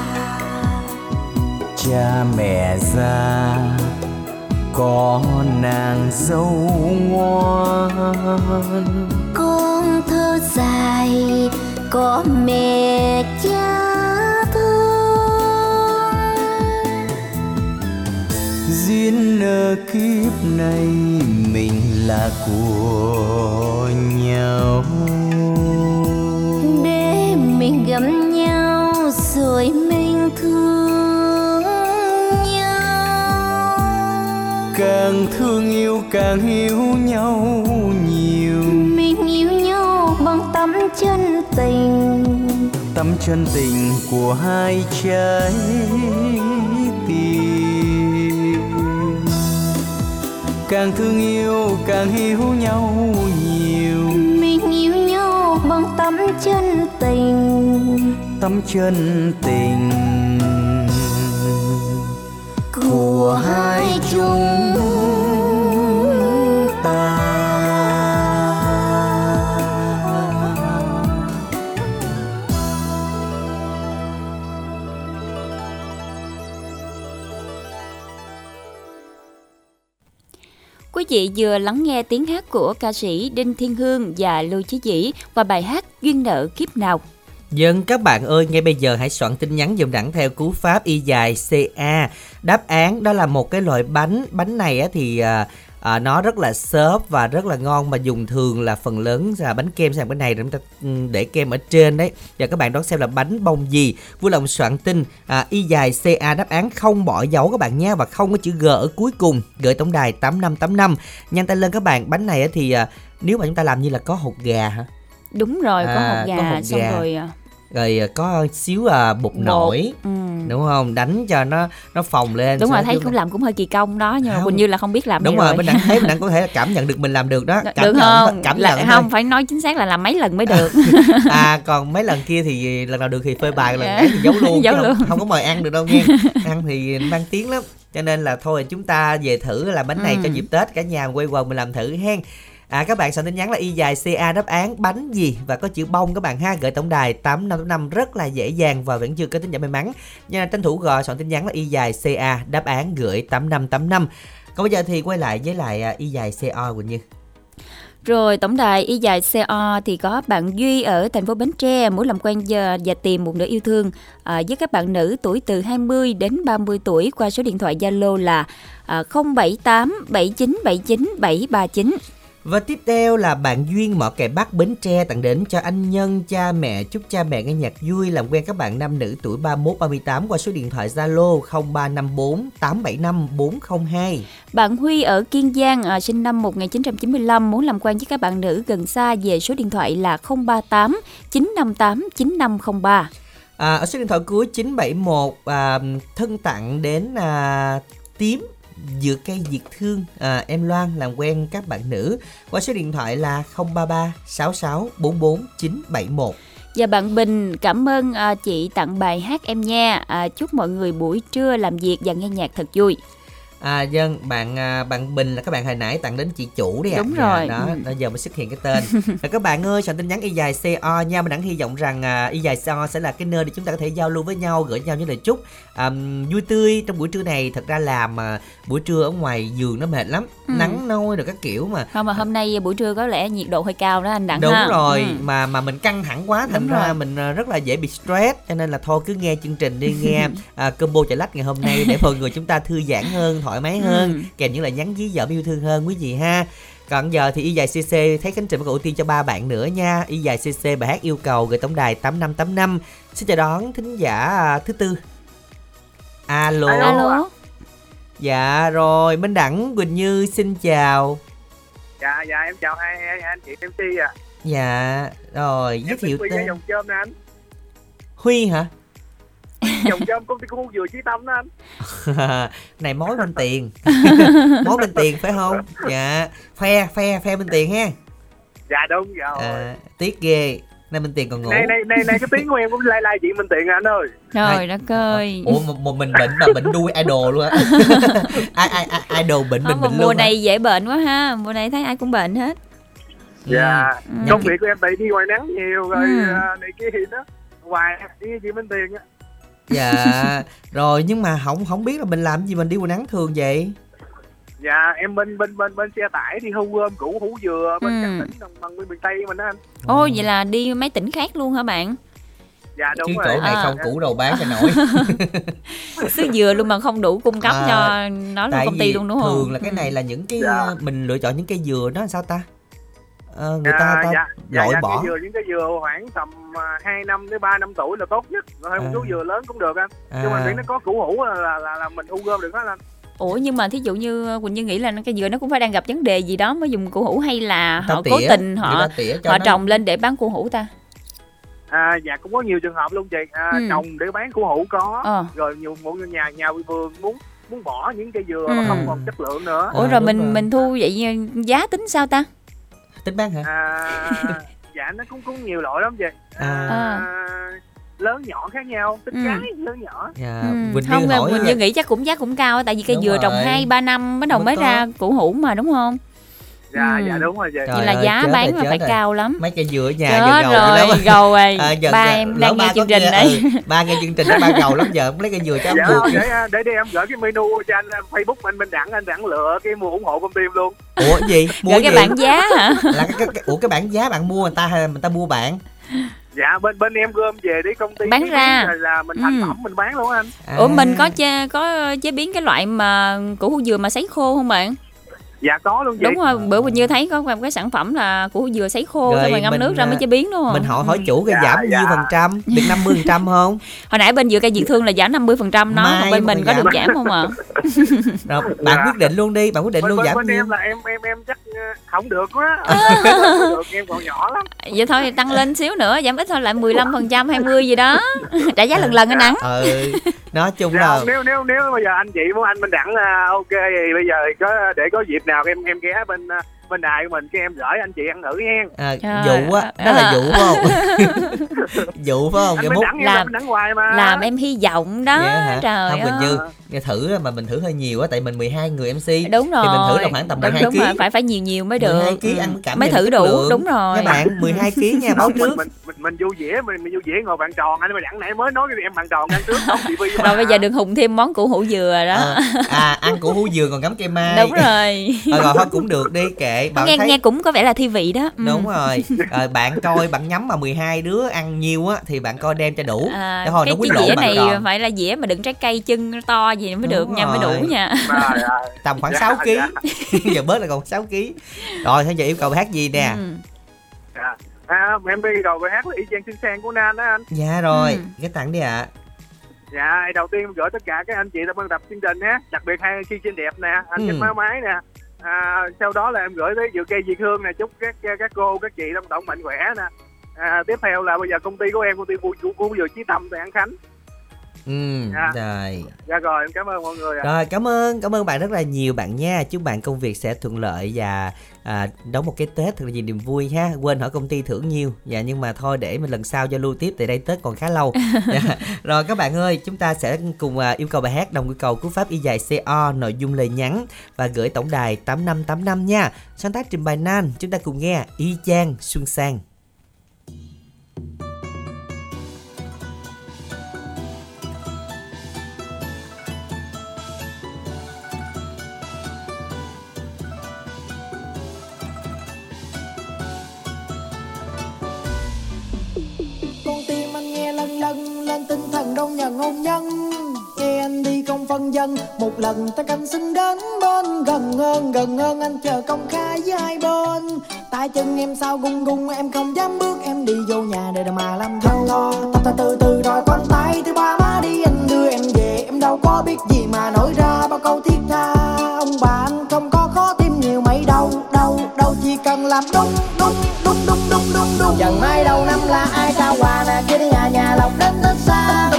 Cha mẹ già có nàng dâu ngoan. Con thơ dài có mẹ cha duyên nợ kiếp này mình là của nhau. Để mình gặp nhau rồi mình thương nhau. Càng thương yêu càng yêu nhau nhiều. Mình yêu nhau bằng tấm chân tình. Tấm chân tình của hai trái càng thương yêu càng yêu nhau nhiều. Mình yêu nhau bằng tấm chân tình. Tấm chân tình. Của hai chúng chị vừa lắng nghe tiếng hát của ca sĩ Đinh Thiên Hương và Lưu Chí Dĩ qua bài hát Duyên nợ kiếp nào. Dân các bạn ơi, ngay bây giờ hãy soạn tin nhắn dùng đẳng theo cú pháp y dài CA. Đáp án đó là một cái loại bánh, bánh này á thì à, à, nó rất là xốp và rất là ngon mà dùng thường là phần lớn là bánh kem sang bên này chúng ta ừ, để kem ở trên đấy. Và các bạn đón xem là bánh bông gì? Vui lòng soạn tin à, y dài ca đáp án không bỏ dấu các bạn nha và không có chữ g ở cuối cùng. Gửi tổng đài 8585 nhanh tay lên các bạn bánh này thì à, nếu mà chúng ta làm như là có hột gà hả? Đúng rồi có À, hột gà, có hột xong gà. rồi à, rồi à, có xíu à, bột nổi ừ. đúng không đánh cho nó nó phồng lên đúng rồi thấy cũng làm cũng hơi kỳ công đó nhưng mà Không. Quỳnh như là không biết làm đúng rồi bên đẳng thấy bên đẳng có thể là (laughs) cảm nhận được mình làm được đó cảm được nhận không cảm là, nhận không thôi. phải nói chính xác là làm mấy lần mới được (laughs) à còn mấy lần kia thì lần nào được thì phơi bài lần Dạ. ấy thì giấu luôn Giấu luôn. không, không có mời ăn được đâu nha (laughs) ăn thì mang tiếng lắm cho nên là thôi chúng ta về thử làm bánh này Ừ. cho dịp tết cả nhà quay quần mình làm thử hen À, các bạn soạn tin nhắn là y dài ca đáp án bánh gì và có chữ bông các bạn ha. Gửi tổng đài 8585 rất là dễ dàng và vẫn chưa có tin nhắn may mắn. Nha tranh thủ gọi soạn tin nhắn là y dài ca đáp án gửi 8585 còn bây giờ thì quay lại với lại à, y dài co Quỳnh Như. Rồi tổng đài y dài CO thì có bạn Duy ở thành phố Bến Tre muốn làm quen và, và tìm một nửa yêu thương. À, với các bạn nữ tuổi từ 20 đến 30 tuổi qua số điện thoại Zalo là à, 078 7979 739. Và tiếp theo là bạn Duyên Mỏ Kè Bắc Bến Tre tặng đến cho anh Nhân, cha mẹ, chúc cha mẹ nghe nhạc vui làm quen các bạn nam nữ tuổi 31 38 qua số điện thoại Zalo 0354 875 402. Bạn Huy ở Kiên Giang à, sinh năm 1995 muốn làm quen với các bạn nữ gần xa về số điện thoại là 038 958 9503. À, ở số điện thoại cuối 971 à, thân tặng đến à, tím dừa cây diệt thương à, em Loan làm quen các bạn nữ qua số điện thoại là 033 66 44 971. Và bạn Bình cảm ơn à, chị tặng bài hát em nha. À, chúc mọi người buổi trưa làm việc và nghe nhạc thật vui. À dân bạn à, bạn Bình là các bạn hồi nãy tặng đến chị chủ đấy ạ. Đúng Dạ, rồi, Đó, ừ. đó giờ mới xuất hiện cái tên. (laughs) Và các bạn ơi, soạn tin nhắn y dài CO nha, mình đang hy vọng rằng à, y dài CO sẽ là cái nơi để chúng ta có thể giao lưu với nhau, gửi nhau những lời chúc à, vui tươi trong buổi trưa này. Thật ra làm à, buổi trưa ở ngoài giường nó mệt lắm, Ừ. nắng nôi rồi các kiểu mà. Không mà hôm nay buổi trưa có lẽ nhiệt độ hơi cao đó anh Đặng Đúng ha. rồi, Ừ. mà mà mình căng thẳng quá thành Đúng ra rồi. mình à, rất là dễ bị stress cho nên là thôi cứ nghe chương trình đi nghe à, (laughs) combo chả lách ngày hôm nay để mọi người chúng ta thư giãn hơn, thoải mái hơn, Ừ. kèm những lời nhắn dí dỏm yêu thương hơn quý vị ha. Còn giờ thì y dài CC thấy Khánh Trình có ưu tiên cho ba bạn nữa nha. Y dài CC bài hát yêu cầu gửi tổng đài 8585. Xin chào đón thính giả thứ tư. Alo. Alo. Dạ rồi, Minh Đẳng Quỳnh Như xin chào. dạ dạ em chào hai, hai, hai anh chị MC à Dạ, rồi giới em thiệu tên. dòng chôm nè anh? Huy hả? (laughs) dòng chôm công ty khu dừa chí tâm đó anh. (laughs) Này mối bên tiền. (laughs) Mối bên tiền phải không? Dạ phe phe phe bên tiền ha. Dạ đúng rồi à, tiếc ghê nay bên tiền còn ngủ này này này này cái tiếng của em cũng lai lai chị Minh Tiện à anh ơi Trời đất ơi. ủa một, một mình bệnh mà bệnh đuôi idol luôn á (laughs) ai ai ai idol bệnh mình bệnh mùa luôn này dễ bệnh quá ha. Mùa này thấy ai cũng bệnh hết. dạ Ừ. công việc của em tại đi ngoài nắng nhiều rồi Ừ. à, này kia thì đó hoài đi với chị Minh Tiền á dạ (laughs) rồi nhưng mà không không biết là mình làm gì mình đi ngoài nắng thường vậy dạ em bên bên bên bên xe tải đi thu gom củ hủ dừa bên Ừ. các tỉnh đồng bằng bên miền tây mình đó anh Ồ vậy là đi mấy tỉnh khác luôn hả bạn? dạ đúng chứ rồi chỗ này À. không củ đầu bán cho nổi (laughs) Xứ dừa luôn mà không đủ cung cấp À, cho nó luôn tại công ty luôn đúng không? thường là cái này là những cái Dạ. uh, mình lựa chọn những cây dừa nó làm sao ta Ờ, người À, ta ta dạ, dạ, loại dạ, bỏ cái dừa những cái dừa khoảng tầm à, 2 năm đến 3 năm tuổi là tốt nhất rồi À. một số dừa lớn cũng được anh nhưng mà À. miễn nó có củ hủ là là, là, là mình thu gom được hết anh Ủa nhưng mà thí dụ như Quỳnh Như nghĩ là cái dừa nó cũng phải đang gặp vấn đề gì đó mới dùng củ hủ hay là họ cố tỉa, tình người họ họ nó- trồng lên để bán củ hủ ta? à, dạ cũng có nhiều trường hợp luôn chị à, Ừ. trồng để bán củ hủ có Ờ. rồi nhiều một nhà nhà vườn muốn muốn bỏ những cây dừa Ừ. mà không còn chất lượng nữa Ủa À, rồi mình rồi. mình thu vậy giá tính sao ta? tính bán hả à, dạ nó cũng cũng nhiều loại lắm chị À. à, lớn nhỏ khác nhau tính Ừ. cái lớn nhỏ dạ Ừ, không hỏi Quỳnh Như nghĩ chắc cũng giá cũng cao tại vì cây Đúng dừa trồng rồi. 2 3 năm bắt đầu Mới ra củ hủ mà đúng không? dạ Ừ. dạ đúng rồi Trời Vậy là ơi, giá chết bán rồi, là phải rồi. cao lắm. mấy cây dừa ở nhà Chết giờ gầu dữ lắm rồi, gầu rồi. (laughs) À, giờ- ba giờ- em đang ba nghe có chương trình nghe, đây. ừ, ba nghe chương trình đó ba gầu lắm giờ lấy cây dừa cho dạ ông ruột để để để em gửi cái menu cho anh Facebook anh bên đẳng anh đẳng lựa cái mua ủng hộ công ty em luôn ủa gì mua Gửi cái gì? bảng giá hả? là cái, cái, cái, ủa cái bảng giá bạn mua người ta hay là người ta mua bạn dạ bên bên em gom về để công ty Bán ra. rồi là mình thành Ừ. phẩm mình bán luôn anh à, Ủa mình có chế, có chế biến cái loại mà củ hủ dừa mà sấy khô không bạn? Dạ có luôn chị. Đúng rồi bữa Quỳnh Như thấy có một cái sản phẩm là củ dừa sấy khô Rồi xong rồi ngâm mình, nước ra mới à, chế biến đúng không? mình hỏi hỏi Ừ. chủ cái Dạ, giảm dạ. nhiêu phần trăm được 50 phần trăm không? (laughs) Hồi nãy bên dừa cây diệt thương là giảm 50 phần trăm nó còn bên mình có được giảm không ạ? (laughs) Rồi bạn Dạ. quyết định luôn đi bạn quyết định bên, luôn bên, giảm bên nhiêu? em là em em em chắc ờ, không được quá (laughs) được em còn nhỏ lắm. Vậy thôi thì tăng lên xíu nữa giảm ít thôi lại 15 phần trăm 20 gì đó. Trả giá lần lần anh nắng. Ừ nói chung Dạ, là nếu nếu nếu bây giờ anh chị muốn anh Minh Đẳng à, ok thì bây giờ có để có dịp nào em em ghé bên à, bên đài của mình cái em gửi anh chị ăn thử nha à, Trời dụ á đó ơi. là dụ phải không? (laughs) Dụ phải không? Anh Đẳng em làm- Đẳng hoài mà. làm em hy vọng đó Vậy hả? trời không ơi Quỳnh Như nghe thử mà mình thử hơi nhiều á tại mình 12 người MC đúng rồi thì mình thử là khoảng tầm đúng, 12 đúng ký. rồi phải phải nhiều nhiều mới được. 12 ký Ừ. ăn mới cảm mới thử đủ lượng. đúng rồi. Các bạn 12 ký nha (laughs) báo mình, trước. mình mình mình vui vẻ mình mình vui vẻ ngồi bàn tròn anh Minh Đẳng nãy mới nói cái em bàn tròn ăn trước không Vi rồi bây giờ đừng hùng thêm món củ hủ dừa đó. Ờ, à ăn củ hú dừa còn cắm cây mai. Đúng rồi. Ờ, rồi thôi cũng được đi kệ bạn nghe thấy nghe cũng có vẻ là thi vị đó Ừ. đúng rồi (laughs) Ờ, bạn coi bạn nhắm mà 12 đứa ăn nhiêu á thì bạn coi đem cho đủ À, Để thôi cái nó quyết cái lộ dĩa bạn này tròn. phải là dĩa mà đựng trái cây chân to gì mới được Đúng nha mới rồi. đủ nha tầm khoảng Dạ, 6 kg dạ. (laughs) giờ bớt là còn 6 kg rồi thôi giờ yêu cầu hát gì nè Ừ. Dạ. à, em đi đầu bài hát là y chang xinh sang của Nan đó anh dạ rồi Ừ. cái tặng đi ạ dạ đầu tiên gửi tất cả các anh chị trong ban tập chương trình ha đặc biệt hai khi xinh đẹp nè anh Ừ. Má Máy nè à, sau đó là em gửi tới dừa cây diệt hương nè chúc các các cô các chị trong tổng mạnh khỏe nè. À, tiếp theo là bây giờ công ty của em công ty của, của, của dừa chí tâm tại An Khánh. Ừ Dạ. rồi. Dạ rồi em cảm ơn mọi người ạ. Rồi cảm ơn cảm ơn bạn rất là nhiều bạn nha. Chúc bạn công việc sẽ thuận lợi và à, đón một cái tết thật là nhiều niềm vui ha. Quên hỏi công ty thưởng nhiêu dạ nhưng mà thôi để mình lần sau giao lưu tiếp tại đây tết còn khá lâu. (laughs) Dạ. rồi các bạn ơi chúng ta sẽ cùng à, yêu cầu bài hát đồng yêu cầu cú pháp y dài co nội dung lời nhắn và gửi tổng đài 8585 nha. Sáng tác trình bày nan chúng ta cùng nghe y chang xuân sang tinh thần đông nhà ngôn nhân. Nghe anh đi không phân dân, một lần ta canh xin đến bên. Gần hơn gần hơn, anh chờ công khai với hai bên. Tay chân em sao gung gung, em không dám bước. Em đi vô nhà để mà làm dâu lo. Ta ta, từ từ, rồi con tay thứ ba má đi. Anh đưa em về, em đâu có biết gì mà nói ra bao câu thiết tha. Ông bà anh không có khó tim mấy đâu đâu đâu chỉ cần làm đúng đúng đúng đúng đúng đúng. Đúng dần mai đầu năm là ai trao quà nè kia đi, nhà nhà lộc đến tết xa.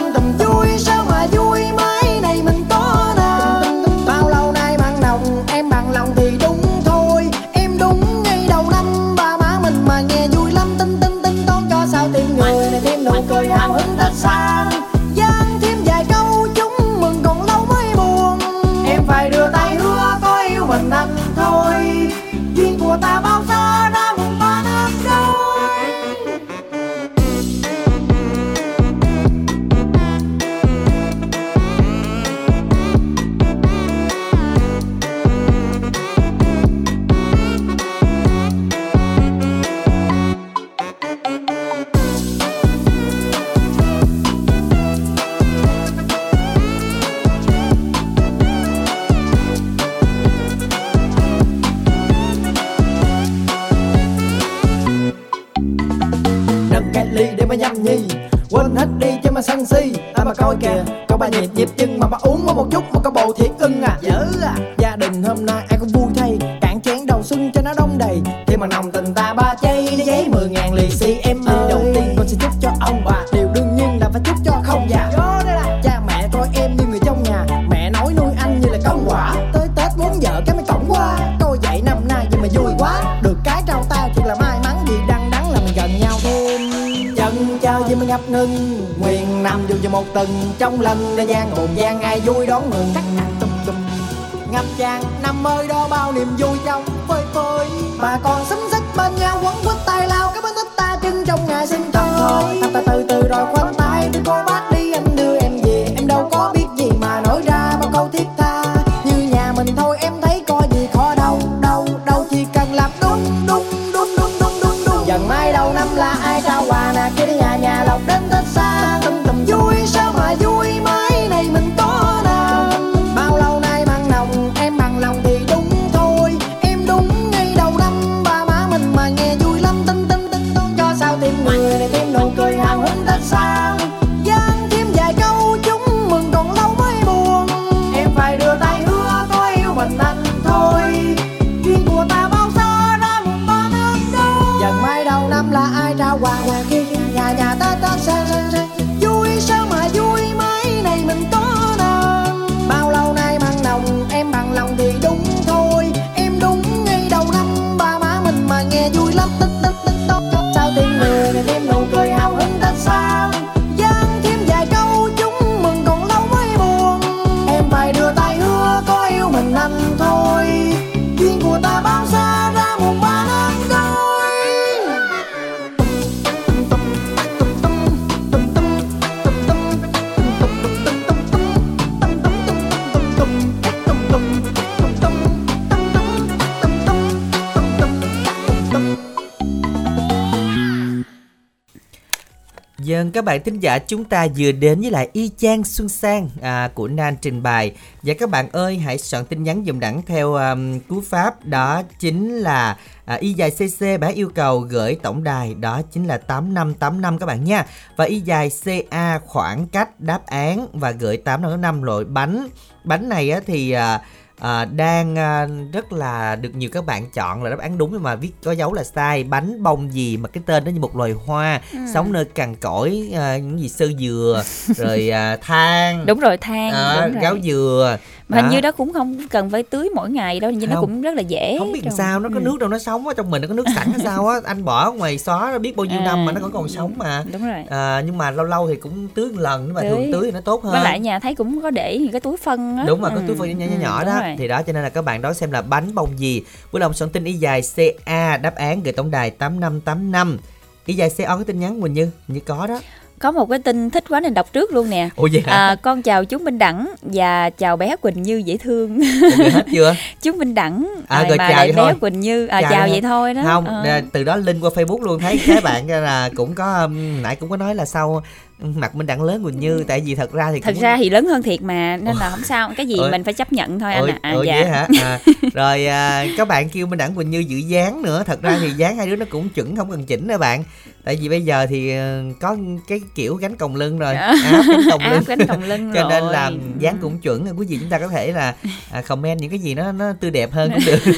Dân. Các bạn thính giả chúng ta vừa đến với lại Y Chang Xuân Sang à, của Nan trình bày. Và các bạn ơi hãy soạn tin nhắn dùm đẳng theo um, cú pháp. Đó chính là à, Y dài CC bả yêu cầu gửi tổng đài. Đó chính là 8585 các bạn nha. Và Y dài CA khoảng cách đáp án và gửi 8585 loại bánh. Bánh này á, thì à, à, đang à, rất là được nhiều các bạn chọn là đáp án đúng nhưng mà viết có dấu là sai bánh bông gì mà cái tên nó như một loài hoa Ừ. sống nơi cằn cỗi à, những gì sơ dừa (laughs) rồi à, than đúng rồi than à, đúng rồi. gáo dừa mà hình như đó. cũng không cần phải tưới mỗi ngày đâu nhưng nó cũng rất là dễ không biết làm sao nó có Ừ. nước đâu nó sống ở trong mình nó có nước sẵn hay sao á (laughs) anh bỏ ngoài xó nó biết bao nhiêu À. năm mà nó vẫn còn sống mà. đúng rồi. À, nhưng mà lâu lâu thì cũng tưới một lần nhưng mà Tưới. thường tưới. thì nó tốt hơn với lại nhà thấy cũng có để những cái túi phân á. Đúng rồi có Ừ, túi phân nhỏ nhỏ ừ, nhỏ đó. rồi. thì đó cho nên là các bạn đó xem là bánh bông gì. Vui lòng soạn tin y dài ca đáp án gửi tổng đài 8585 y dài co có tin nhắn quỳnh như như có đó có một cái tin thích quá nên đọc trước luôn nè. Ủa vậy hả? À, con chào chú Minh Đẳng và chào bé Quỳnh Như dễ thương. Ủa, hết chưa? (laughs) Chú Minh Đẳng À, rồi mà chào lại bé thôi. Quỳnh Như. À, Chào chào, vậy thôi. đó. Không à, từ đó link qua facebook luôn thấy các bạn (laughs) là cũng có um, nãy cũng có nói là sau mặt minh đẳng lớn quỳnh như tại vì thật ra thì thật cũng ra thì lớn hơn thiệt mà nên là không sao cái gì Ôi. mình phải chấp nhận thôi anh Ủa, ạ. À, ủa dạ. vậy hả? À, (laughs) rồi à, các bạn kêu minh đẳng quỳnh như giữ dáng nữa. Thật ra thì dáng hai đứa nó cũng chuẩn không cần chỉnh đâu bạn. Tại vì bây giờ thì ờ, có cái kiểu gánh còng lưng rồi áp gánh còng (laughs) lưng. gánh còng lưng (laughs) cho nên là dáng cũng chuẩn. Quý vị chúng ta có thể là à, comment những cái gì nó nó tươi đẹp hơn cũng được.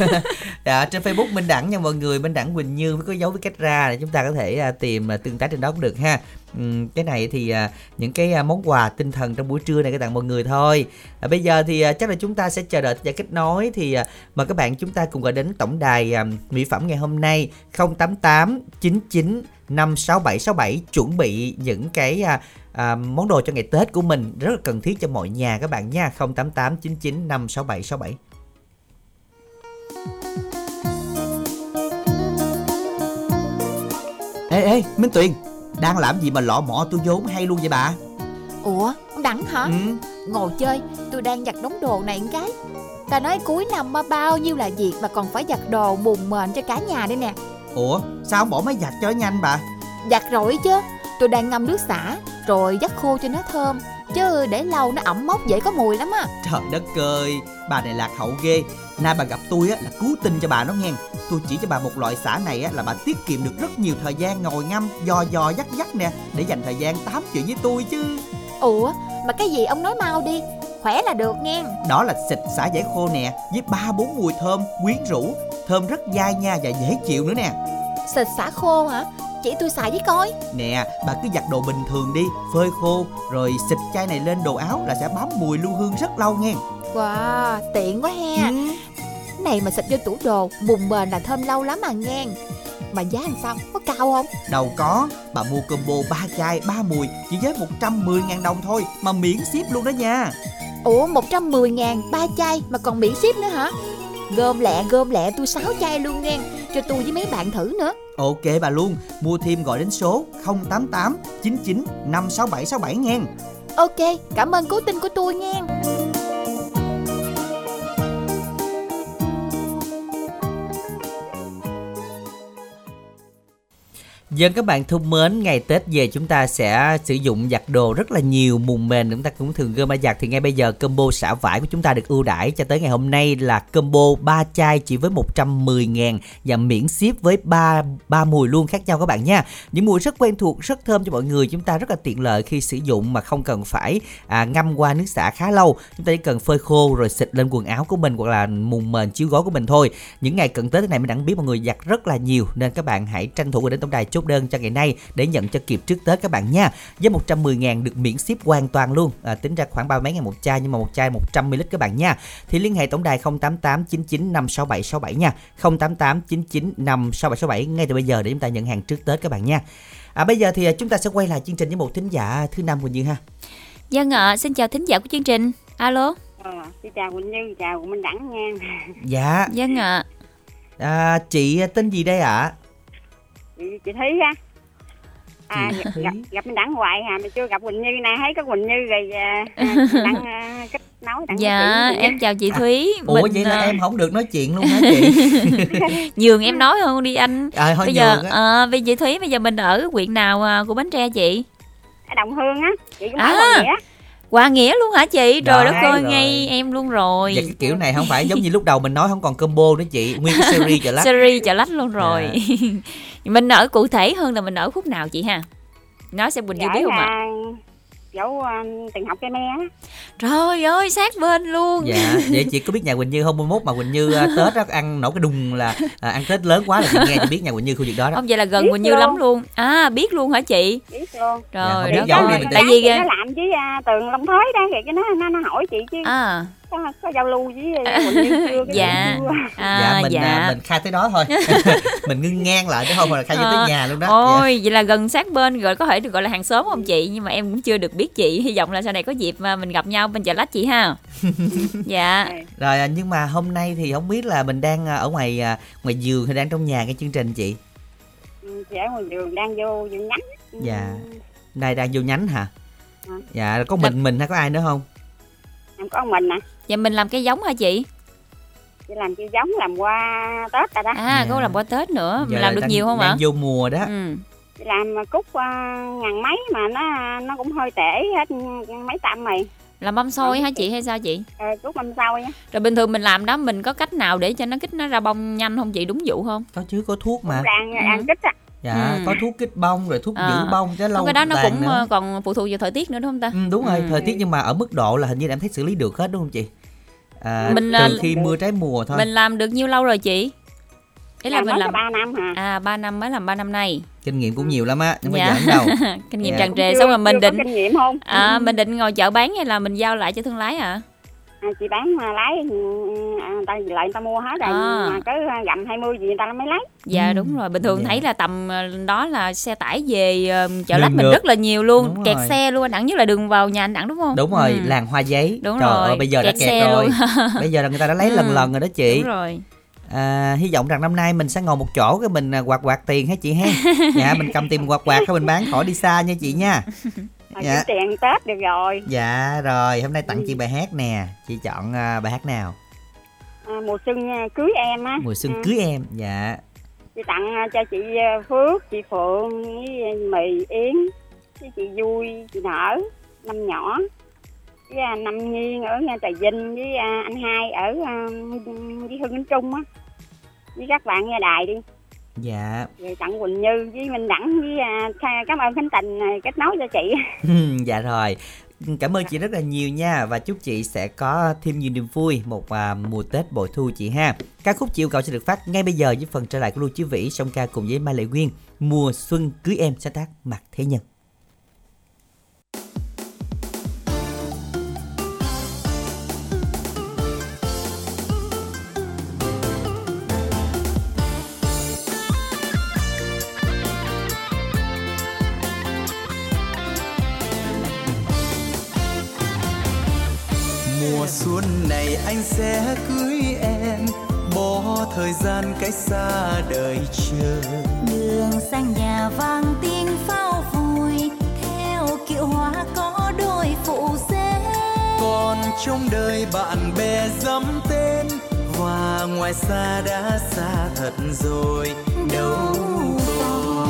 Dạ, trên facebook minh đẳng nha mọi người minh đẳng quỳnh như có dấu với cách ra để chúng ta có thể à, tìm à, tương tác trên đó cũng được ha Ừ, cái này thì à, những cái à, món quà tinh thần trong buổi trưa này các tặng mọi người thôi. À, bây giờ thì à, chắc là chúng ta sẽ chờ đợi và kết nối thì mời các bạn chúng ta cùng gọi đến tổng đài mỹ phẩm ngày hôm nay 088 99 56767 chuẩn bị những cái à, à, món đồ cho ngày Tết của mình rất là cần thiết cho mọi nhà các bạn nha. 088 99 56767 Ê ê Minh Tuyền đang làm gì mà lọ mọ tôi vốn hay luôn vậy bà? Ủa, con Đẳng hả? ừ. Ngồi chơi, tôi đang giặt đống đồ này một cái. Ta nói cuối năm mà bao nhiêu là việc mà còn phải giặt đồ bùn mền cho cả nhà đây nè. Ủa sao không bỏ máy giặt cho nhanh bà? Giặt rồi chứ Tôi đang ngâm nước xả Rồi dắt khô cho nó thơm Chứ để lâu nó ẩm mốc dễ có mùi lắm á. Trời đất ơi Bà này lạc hậu ghê. Nay bà gặp tôi á là cứu tinh cho bà nó nghe. Tôi chỉ cho bà một loại xả này á là bà tiết kiệm được rất nhiều thời gian ngồi ngâm Dò dò dắt dắt nè Để dành thời gian tám chuyện với tôi chứ. Ủa, mà cái gì ông nói mau đi Khỏe là được nghe. Đó là xịt xả giải khô nè Với ba bốn mùi thơm quyến rũ. Thơm rất dai nha và dễ chịu nữa nè. Xịt xả khô hả? Chỉ tôi xài với coi Nè bà cứ giặt đồ bình thường đi Phơi khô Rồi xịt chai này lên đồ áo là sẽ bám mùi lưu hương rất lâu nghe Wow, tiện quá he ừ. Này mà xịt vô tủ đồ Bùn bền là thơm lâu lắm mà nghe Mà giá làm sao? Có cao không? Đâu có Bà mua combo 3 chai 3 mùi Chỉ với 110.000 đồng thôi Mà miễn ship luôn đó nha Ủa 110 ngàn ba chai mà còn miễn ship nữa hả? Gom lẹ gom lẹ tôi 6 chai luôn nghe. Cho tôi với mấy bạn thử nữa. Ok bà luôn Mua thêm gọi đến số 088 99 56767 nghe. Ok, cảm ơn cố tin của tôi nghe Dân các bạn thân mến, ngày Tết về chúng ta sẽ sử dụng giặt đồ rất là nhiều mùng mền chúng ta cũng thường gom ra giặt thì ngay bây giờ combo xả vải của chúng ta được ưu đãi cho tới ngày hôm nay là combo 3 chai chỉ với 110 ngàn và miễn ship với 3 ba mùi luôn khác nhau các bạn nha. Những mùi rất quen thuộc, rất thơm cho mọi người chúng ta rất là tiện lợi khi sử dụng mà không cần phải à, ngâm qua nước xả khá lâu. Chúng ta chỉ cần phơi khô rồi xịt lên quần áo của mình hoặc là mùng mền chiếu gối của mình thôi. Những ngày cận Tết này mình đã biết mọi người giặt rất là nhiều nên các bạn hãy tranh thủ đến tổng đài chốt đơn cho ngày nay để nhận cho kịp trước Tết các bạn nha. Với 110 ngàn được miễn ship hoàn toàn luôn. À, tính ra khoảng ba mấy ngàn một chai nhưng mà một chai 100ml các bạn nha. Thì liên hệ tổng đài 088 99 567 67 nha. 088 99 56767 ngay từ bây giờ để chúng ta nhận hàng trước Tết các bạn nha. À, bây giờ thì à, chúng ta sẽ quay lại chương trình với một thính giả thứ năm Quỳnh Như ha. Dân ạ, xin chào thính giả của chương trình. Alo. Ờ, chị chào Quỳnh Như, chào Minh Đẳng nha. Dạ, Dân ạ. à, chị tên gì đây ạ? Chị, chị Thúy á. À, gặp, gặp, gặp Minh Đẳng hoài à, mà chưa gặp Quỳnh Như nay thấy có Quỳnh Như rồi à, (laughs) à, Đẳng à, kết nối Đẳng Dạ, chị em chào chị Thúy. Ủa Mình, vậy là à, em không được nói chuyện luôn hả chị? (laughs) nhường em nói hơn đi anh. À, thôi bây giờ ờ bây chị Thúy bây giờ mình ở huyện nào à, của Bến Tre chị? ở đồng hương á chị cũng À. ở Hòa Hòa Nghĩa luôn hả chị? Trời Đó, đất ơi, rồi. ngay em luôn rồi. Và cái kiểu này không phải giống như lúc đầu mình nói không còn combo nữa chị Nguyên cái series chợ lách Series chợ lách luôn rồi. Dạ. (laughs) mình ở cụ thể hơn là mình ở khúc nào chị ha? Nói xem Quỳnh Như Dạ, biết không ạ? là chỗ à, tiền học cây me á Trời ơi, sát bên luôn. Dạ Vậy chị có biết nhà Quỳnh Như không 21 mà Quỳnh Như à, Tết á ăn nổi cái đùng là à, ăn Tết lớn quá là chị nghe chị biết nhà Quỳnh Như khu vực đó đó Không vậy là gần Biết Quỳnh Như luôn. lắm luôn. À, biết luôn hả chị? biết luôn Dạ, đi ơi. mình Tại vì nó làm với à, tường long thới đó thì cái nó nó nó hỏi chị chứ à có, có giao lưu với à, Quỳnh Như chưa cái Dạ. chưa à dạ mình dạ. À, mình khai tới đó thôi (laughs) (laughs) mình ngưng ngang lại chứ không phải là khai vô Ờ, tới nhà luôn đó Ôi, vậy là gần sát bên rồi có thể được gọi là hàng xóm không chị? Nhưng mà em cũng chưa được biết chị. Hy vọng là sau này có dịp mà mình gặp nhau bên chợ lách chị ha. dạ. (laughs) dạ. rồi à, nhưng mà hôm nay thì không biết là mình đang à, ở ngoài à, ngoài giường hay đang trong nhà cái chương trình chị Ừ, chị ở ngoài đường đang vô vườn nhánh Ừ, dạ đây đang vô nhánh hả Ừ. dạ có mình mình hay có ai nữa không em có mình nè Vậy mình làm cây giống hả chị? chị làm chi giống làm qua tết rồi đó À, Dạ. có làm qua Tết nữa. Mình Giờ làm là được đang- nhiều không ạ? đang vô mùa đó Ừ. chị làm cúc uh, ngàn mấy mà nó nó cũng hơi tệ hết mấy trăm mày Làm mâm xôi hả chị hay sao chị? ờ, cúc năm sau nhá Rồi bình thường mình làm đó mình có cách nào để cho nó kích nó ra bông nhanh không chị? Đúng vụ không? có chứ có thuốc mà đang Ừ. đang kích á dạ Ừ. có thuốc kích bông rồi thuốc À. giữ bông chứ lâu Không, cái đó nó cũng nữa. ờ, còn phụ thuộc vào thời tiết nữa đúng không ta? Ừ, đúng rồi Ừ. thời tiết nhưng mà ở mức độ là hình như là em thấy xử lý được hết đúng không chị à, Mình, từ khi mưa trái mùa thôi Mình làm được nhiêu lâu rồi chị? Ý là làm mình làm ba năm hả à 3 năm mới làm 3 năm nay. kinh nghiệm cũng nhiều lắm á nhưng mà Dạ. giỡn đâu (laughs) Kinh nghiệm Dạ. tràn trề xong rồi mình chưa định có kinh nghiệm không à mình định ngồi chợ bán hay là mình giao lại cho thương lái à? À, chị bán mà lái ừ, à, người ta lại người ta mua hết rồi À. mà cứ gặm 20 gì người ta mới lấy Dạ Ừ. đúng rồi, bình thường Dạ. thấy là tầm ờ, đó là xe tải về ờ, chợ Nườm lách mình nượp. rất là nhiều luôn, Đúng kẹt rồi. xe luôn anh Đẳng nhất là đường vào nhà anh Đẳng đúng không? đúng rồi Ừ. làng hoa giấy Đúng Trời rồi, ơi, bây giờ đã kẹt kẹt xe rồi luôn. (laughs) bây giờ là người ta đã lấy Ừ. lần lần rồi đó chị Đúng rồi. à, hy vọng rằng năm nay mình sẽ ngồi một chỗ cái mình à, quạt quạt tiền hả chị ha (laughs) dạ mình cầm tiền quạt quạt cái mình bán khỏi đi xa nha chị nha (laughs) mà Dạ. kiếm tiền tết được rồi. Dạ rồi. Hôm nay tặng chị bài hát nè. Chị chọn à, bài hát nào? À, mùa xuân à, cưới em á. Mùa xuân Ừ. cưới em dạ. Chị tặng à, cho chị à, Phước chị Phượng với à, Mì Yến với chị Vui chị Nở năm nhỏ. Với à, năm Nhiên ở nhà Trà Vinh với à, anh hai ở à, với Hưng Kính Trung á. Với các bạn nghe đài đi dạ. Rồi tặng Quỳnh Như với Minh Đẳng với à, cảm ơn Khánh Tình à, kết nối cho chị. (laughs) Dạ rồi. Cảm ơn chị rất là nhiều nha. Và chúc chị sẽ có thêm nhiều niềm vui một à, mùa tết bội thu chị ha. Ca khúc chị yêu cầu sẽ được phát ngay bây giờ với phần trở lại của lưu chí vĩ song ca cùng với mai lệ nguyên mùa xuân cưới em sáng tác mặt thế nhân mùa xuân này anh sẽ cưới em. Bỏ thời gian cách xa đời chờ. Đường xanh nhà vang tiếng pháo vui. Theo kiệu hoa có đôi phụ rể còn trong đời bạn bè dám tên. Và ngoài xa đã xa thật rồi. Đâu còn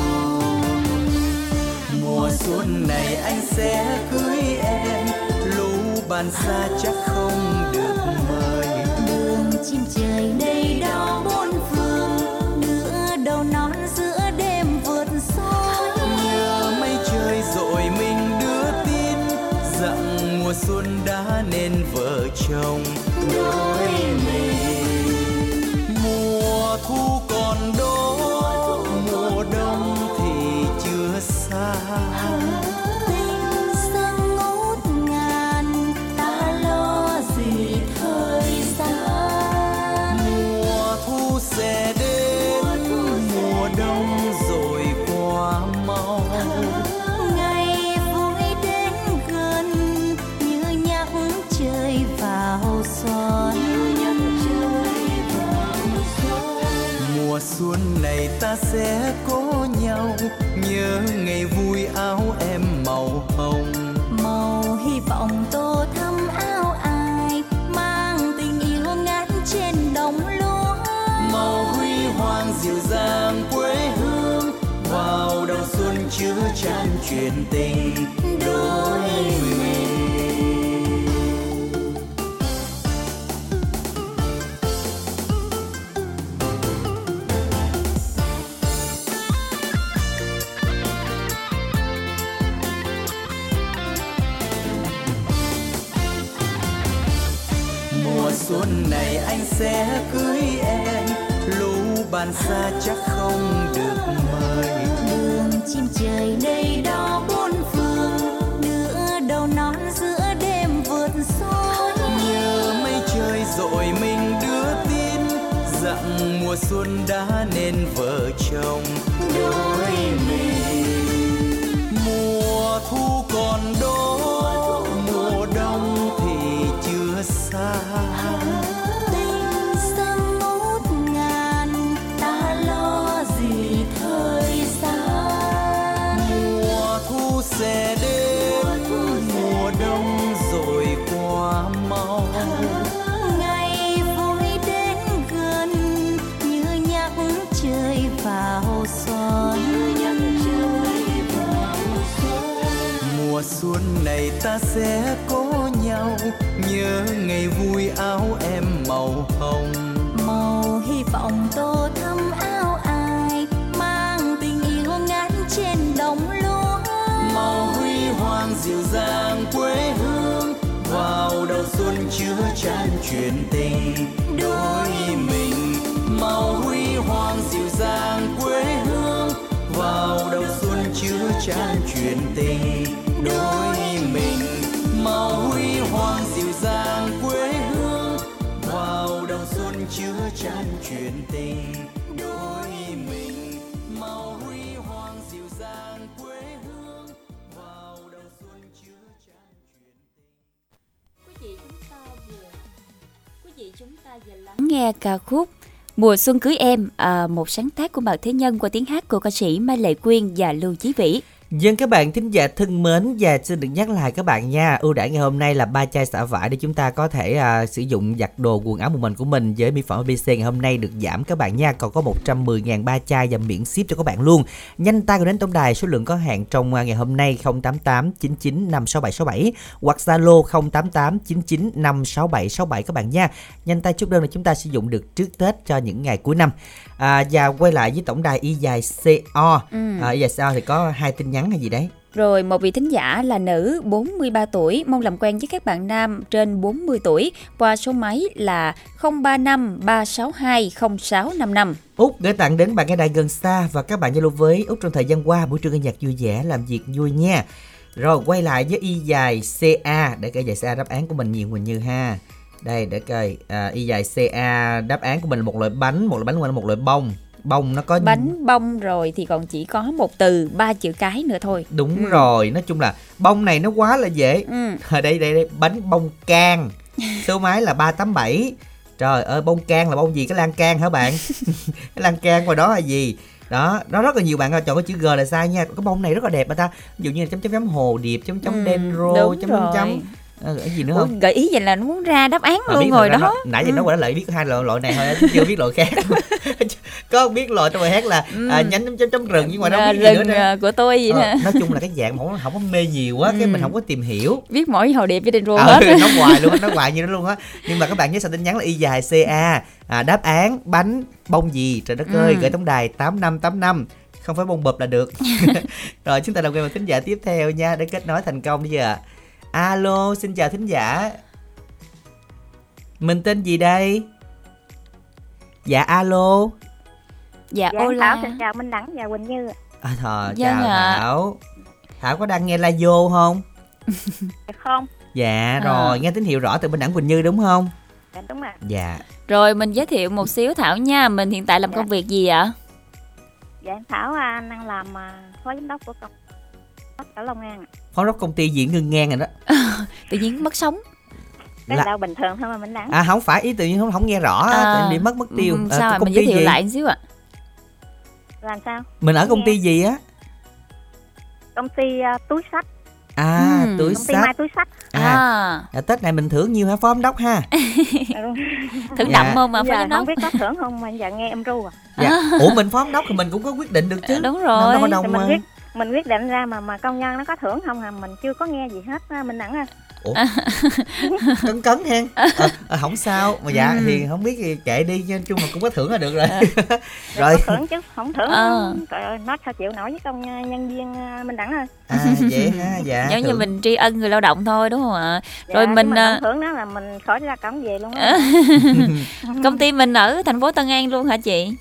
mùa xuân này anh sẽ cưới em bạn xa chắc không được mời. Đường chim trời đầy đau bốn phương nửa đầu non giữa đêm vượt soi nhớ mấy trời rồi mình đưa tin rằng mùa xuân đã nên vợ chồng ta sẽ có nhau nhớ ngày vui. Ra chắc không được mời. Đường chim trời nơi đó. Sẽ có nhau. Nhớ ngày vui áo em màu hồng. Màu hy vọng tô thắm áo ai mang tình yêu ngát trên đồng lúa. Màu huy hoàng dịu dàng quê hương vào đầu xuân chứa chan chuyện tình. Đôi mình màu huy hoàng dịu dàng quê hương vào đầu xuân chứa chan chuyện tình chan chuyện tình đôi mình màu huy hoàng dịu dàng quê hương vào đầu xuân chứa chan chuyện Quý vị chúng ta vừa Quý vị chúng ta vừa lắng nghe ca khúc Mùa xuân cưới em, à, một sáng tác của Mạc Thế Nhân qua tiếng hát của ca sĩ Mai Lệ Quyên và Lưu Chí Vĩ. Dân các bạn thính giả thân mến và xin được nhắc lại các bạn nha ưu đãi ngày hôm nay là ba chai xả vải để chúng ta có thể à, sử dụng giặt đồ quần áo một mình của mình với mỹ phẩm ABC ngày hôm nay được giảm các bạn nha. Còn có 110.000 ba chai và miễn ship cho các bạn luôn. Nhanh tay gọi đến tổng đài số lượng có hạn trong à, ngày hôm nay 088 99 56767 hoặc Zalo 088 99 56767 các bạn nha. Nhanh tay chốt đơn là chúng ta sử dụng được trước Tết cho những ngày cuối năm. À, và quay lại với tổng đài y dài CO Ừ. à, y dài CO thì có hai tin nhắn hay gì đấy Rồi một vị thính giả là nữ 43 tuổi mong làm quen với các bạn nam trên 40 tuổi qua số máy là 035 362 0655. Út gửi tặng đến bạn nghe đài gần xa và các bạn giao lưu với Út trong thời gian qua buổi trưa nghe nhạc vui vẻ làm việc vui nha. Rồi quay lại với y dài CA để coi dài CA đáp án của mình nhiều Quỳnh Như ha. Đây để coi à, y dài CA đáp án của mình là một loại bánh, một loại bánh là một loại bông. Bông nó có Bánh bông rồi thì còn chỉ có một từ ba chữ cái nữa thôi. Đúng Ừ. rồi, nói chung là bông này nó quá là dễ. Ừ. Ở (laughs) đây đây đây bánh bông can. (laughs) Số máy là 387. Trời ơi bông can là bông gì cái lan can hả bạn? (laughs) cái lan can ngoài đó là gì? Đó, nó rất là nhiều bạn chọn cái chữ G là sai nha. Cái bông này rất là đẹp mà ta. Ví dụ như là chấm chấm chấm hồ điệp, chấm chấm Ừ, dendro, chấm chấm chấm Ờ, cái gì nữa Ủa, không? gợi ý vậy là nó muốn ra đáp án Mà luôn biết rồi đó. nó- nãy giờ Ừ. nó gọi là lợi biết hai loại loại này thôi chứ chưa biết loại khác (laughs) có biết loại trong bài hát là à, nhánh chấm chấm chấm rừng nhưng mà đâu À, biết gì nữa rừng nè. à, của tôi vậy Ờ, nè. nói chung là cái dạng mà không, không có mê nhiều quá cái Ừ. mình không có tìm hiểu Viết mỗi hồ điệp với đền rô Ờ, hết. (laughs) nó hoài luôn nó hoài như nó luôn á nhưng mà các bạn nhớ sao tin nhắn là y dài ca à, đáp án bánh bông gì trời đất ơi Ừ. gửi tổng đài tám năm tám năm không phải bông bụp là được (laughs) rồi chúng ta làm quen một thính giả tiếp theo nha để kết nối thành công bây giờ alo xin chào thính giả mình tên gì đây dạ alo Dạ, Dạ, ô Thảo la. xin chào Minh Đẳng và Quỳnh Như. à, thờ, Vâng chào ạ. thảo thảo có đang nghe la vô không (laughs) Dạ không? dạ À. rồi nghe tín hiệu rõ từ bên đẳng quỳnh như đúng không Dạ đúng rồi. dạ Rồi mình giới thiệu một xíu Thảo nha. Mình hiện tại làm Dạ. công việc gì ạ? Dạ Thảo à, đang làm à, phó giám đốc của công ở Long An. phó đốc công ty diễn ngưng ngang rồi đó (laughs) Tự nhiên mất sống. Cái Là- đâu bình thường thôi mà Minh Đẳng. à không phải ý tự nhiên không không nghe rõ À, tự nhiên bị mất mất tiêu ừ, Ờ, Sao công ạ? Mình ty giới thiệu gì? lại một xíu ạ. Làm sao? mình ở công Nghe. ty gì á Công ty à, túi sách, à Ừ. túi công ty mai sách túi sách. à, À, à tết này mình thưởng nhiêu hả phó giám đốc ha (laughs) Dạ thưởng Dạ. đậm không mà phó giám đốc? không biết có thưởng không mà giờ nghe em ru à. dạ (laughs) ủa mình phó giám đốc thì mình cũng có quyết định được chứ Đúng rồi. có đâu Thì mình quyết mình quyết định ra mà mà công nhân nó có thưởng không à? Mình chưa có nghe gì hết. Á, mình đẳng à. Ủa? (laughs) Cấn cấn hen. À, à, không sao. Mà dạ Ừ. thì không biết thì kệ đi nhưng chung mà cũng có thưởng là được rồi. (laughs) Rồi. Rồi thưởng chứ không thưởng. Ờ. trời ơi nó sao chịu nổi với công nhân viên à, mình đẳng à. À vậy ha (laughs) dạ giống như mình tri ân người lao động thôi đúng không ạ? Dạ, rồi mình mình à, không thưởng đó là mình khỏi ra cổng về luôn á. Công ty mình ở thành phố Tân An luôn hả chị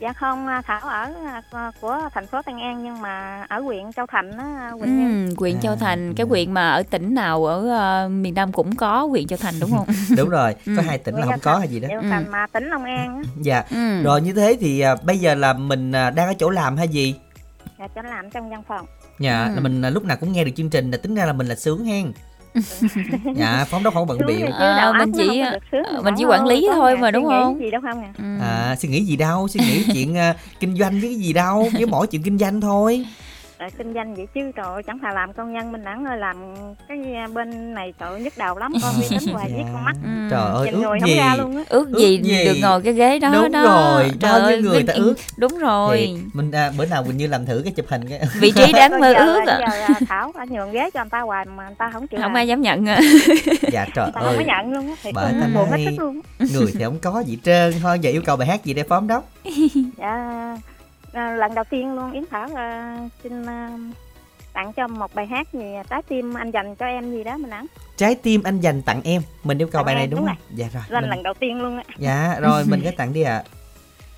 dạ không à, thảo ở à, của thành phố Tân An nhưng mà ở huyện Châu Thành á Quỳnh Nhân ừ, huyện Châu À, Thành cái dạ. huyện mà ở tỉnh nào ở ờ, miền Nam cũng có huyện Châu Thành đúng không (laughs) đúng rồi có Ừ. hai tỉnh là Huyện không có hay gì đó Châu Ừ. Thành mà tỉnh Long An á dạ ừ. rồi như thế thì à, bây giờ là mình à, đang ở chỗ làm hay gì dạ cho làm trong văn phòng dạ Ừ. là mình à, lúc nào cũng nghe được chương trình là tính ra là mình là sướng hen (laughs) dạ phóng đốc không bận biệu Ờ, óc mình chỉ- ờ, mình chỉ quản lý thôi mà, đúng không? gì đâu không à Ừ. à suy nghĩ gì đâu suy nghĩ chuyện à, kinh doanh với cái gì đâu với mỗi chuyện kinh doanh thôi Rồi kinh doanh vậy chứ trời ơi, chẳng thà làm công nhân mình đẳng ơi làm cái bên này trời ơi, nhức đầu lắm con vi tính hoài (laughs) viết con mắt Ừ. trời ơi ước gì ra luôn á ước Ước gì, gì? được ngồi cái ghế đó Đúng đó rồi, Trời bao nhiêu ơi, người ta ước. đúng rồi Thiệt, mình à, bữa nào mình như làm thử cái chụp hình cái vị trí (laughs) đáng mơ ước à. giờ à, Thảo đã nhường ghế cho người ta hoài mà người ta không chịu không làm. ai dám nhận à. dạ trời người ta không có ơi nhận luôn á thì Bởi cũng ta buồn hết luôn người thì không có gì trơn thôi giờ yêu cầu bài hát gì đây phóng đốc (laughs) dạ à, lần đầu tiên luôn Yến Thảo à, xin à, tặng cho một bài hát gì trái tim anh dành cho em gì đó mình đẳng trái tim anh dành tặng em mình yêu cầu Tặng bài này đúng đúng không? Dạ rồi lên mình- lần đầu tiên luôn á. Dạ rồi mình cứ (laughs) tặng đi ạ.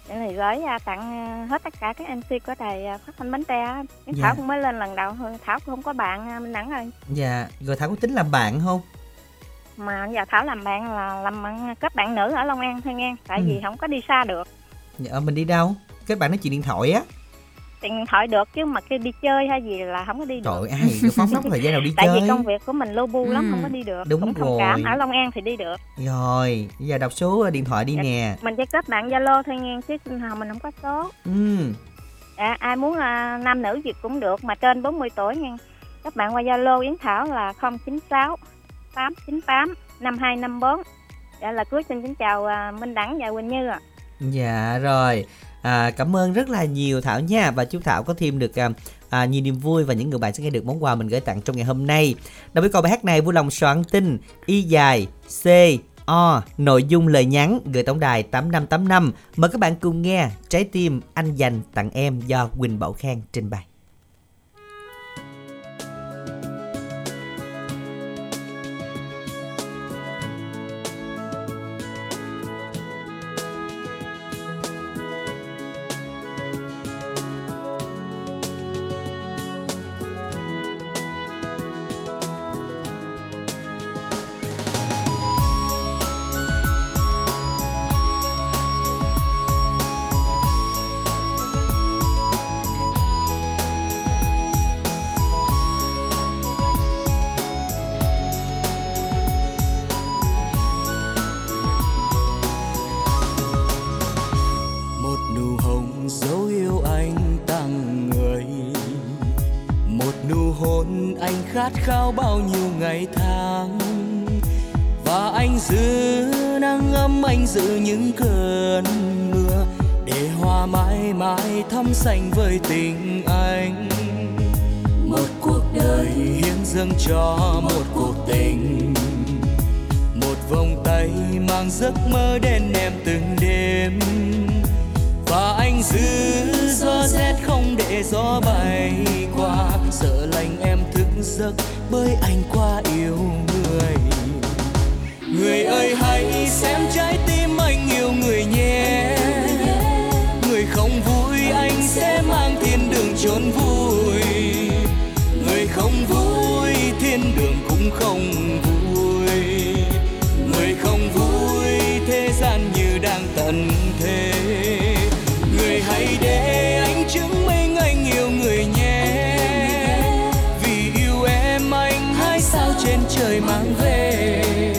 Để này gửi à, tặng à, hết tất cả các MC của đài à, phát thanh bánh tre. Yến Dạ. Thảo cũng mới lên lần đầu thôi Thảo cũng không có bạn à, mình đẳng rồi dạ rồi thảo có tính làm bạn không? Mà giờ Thảo làm bạn là làm bạn kết bạn nữ ở Long An thôi nghe tại Ừ. vì không có đi xa được. Dạ, mình đi đâu kết bạn nói chuyện điện thoại á. Điện thoại được chứ mà cái đi chơi hay gì là không có đi được. trời ơi, ai phóng đốc (laughs) thời gian nào đi tại chơi? vì công việc của mình lu bu lắm Ừ. không có đi được Đúng cũng thông cảm rồi. ở Long An thì đi được. Rồi bây giờ đọc số điện thoại đi Dạ. nè. mình chỉ kết bạn Zalo thôi nghe chứ sinh hào mình không có số. Ừ à, ai muốn là nam nữ gì cũng được mà trên 40 tuổi nha. Các bạn qua Zalo Yến Thảo là 096 898 5254 dạ là cuối xin kính chào à, Minh Đẳng và Quỳnh Như ạ. Dạ rồi à, Cảm ơn rất là nhiều Thảo nha. Và chúc Thảo có thêm được à, à, nhiều niềm vui Và những người bạn sẽ nghe được món quà mình gửi tặng trong ngày hôm nay. Đối với câu bài hát này vui lòng soạn tin Y dài C O Nội dung lời nhắn gửi tổng đài 8585 Mời các bạn cùng nghe Trái tim anh dành tặng em do Quỳnh Bảo Khang trình bày. Trên trời mang về.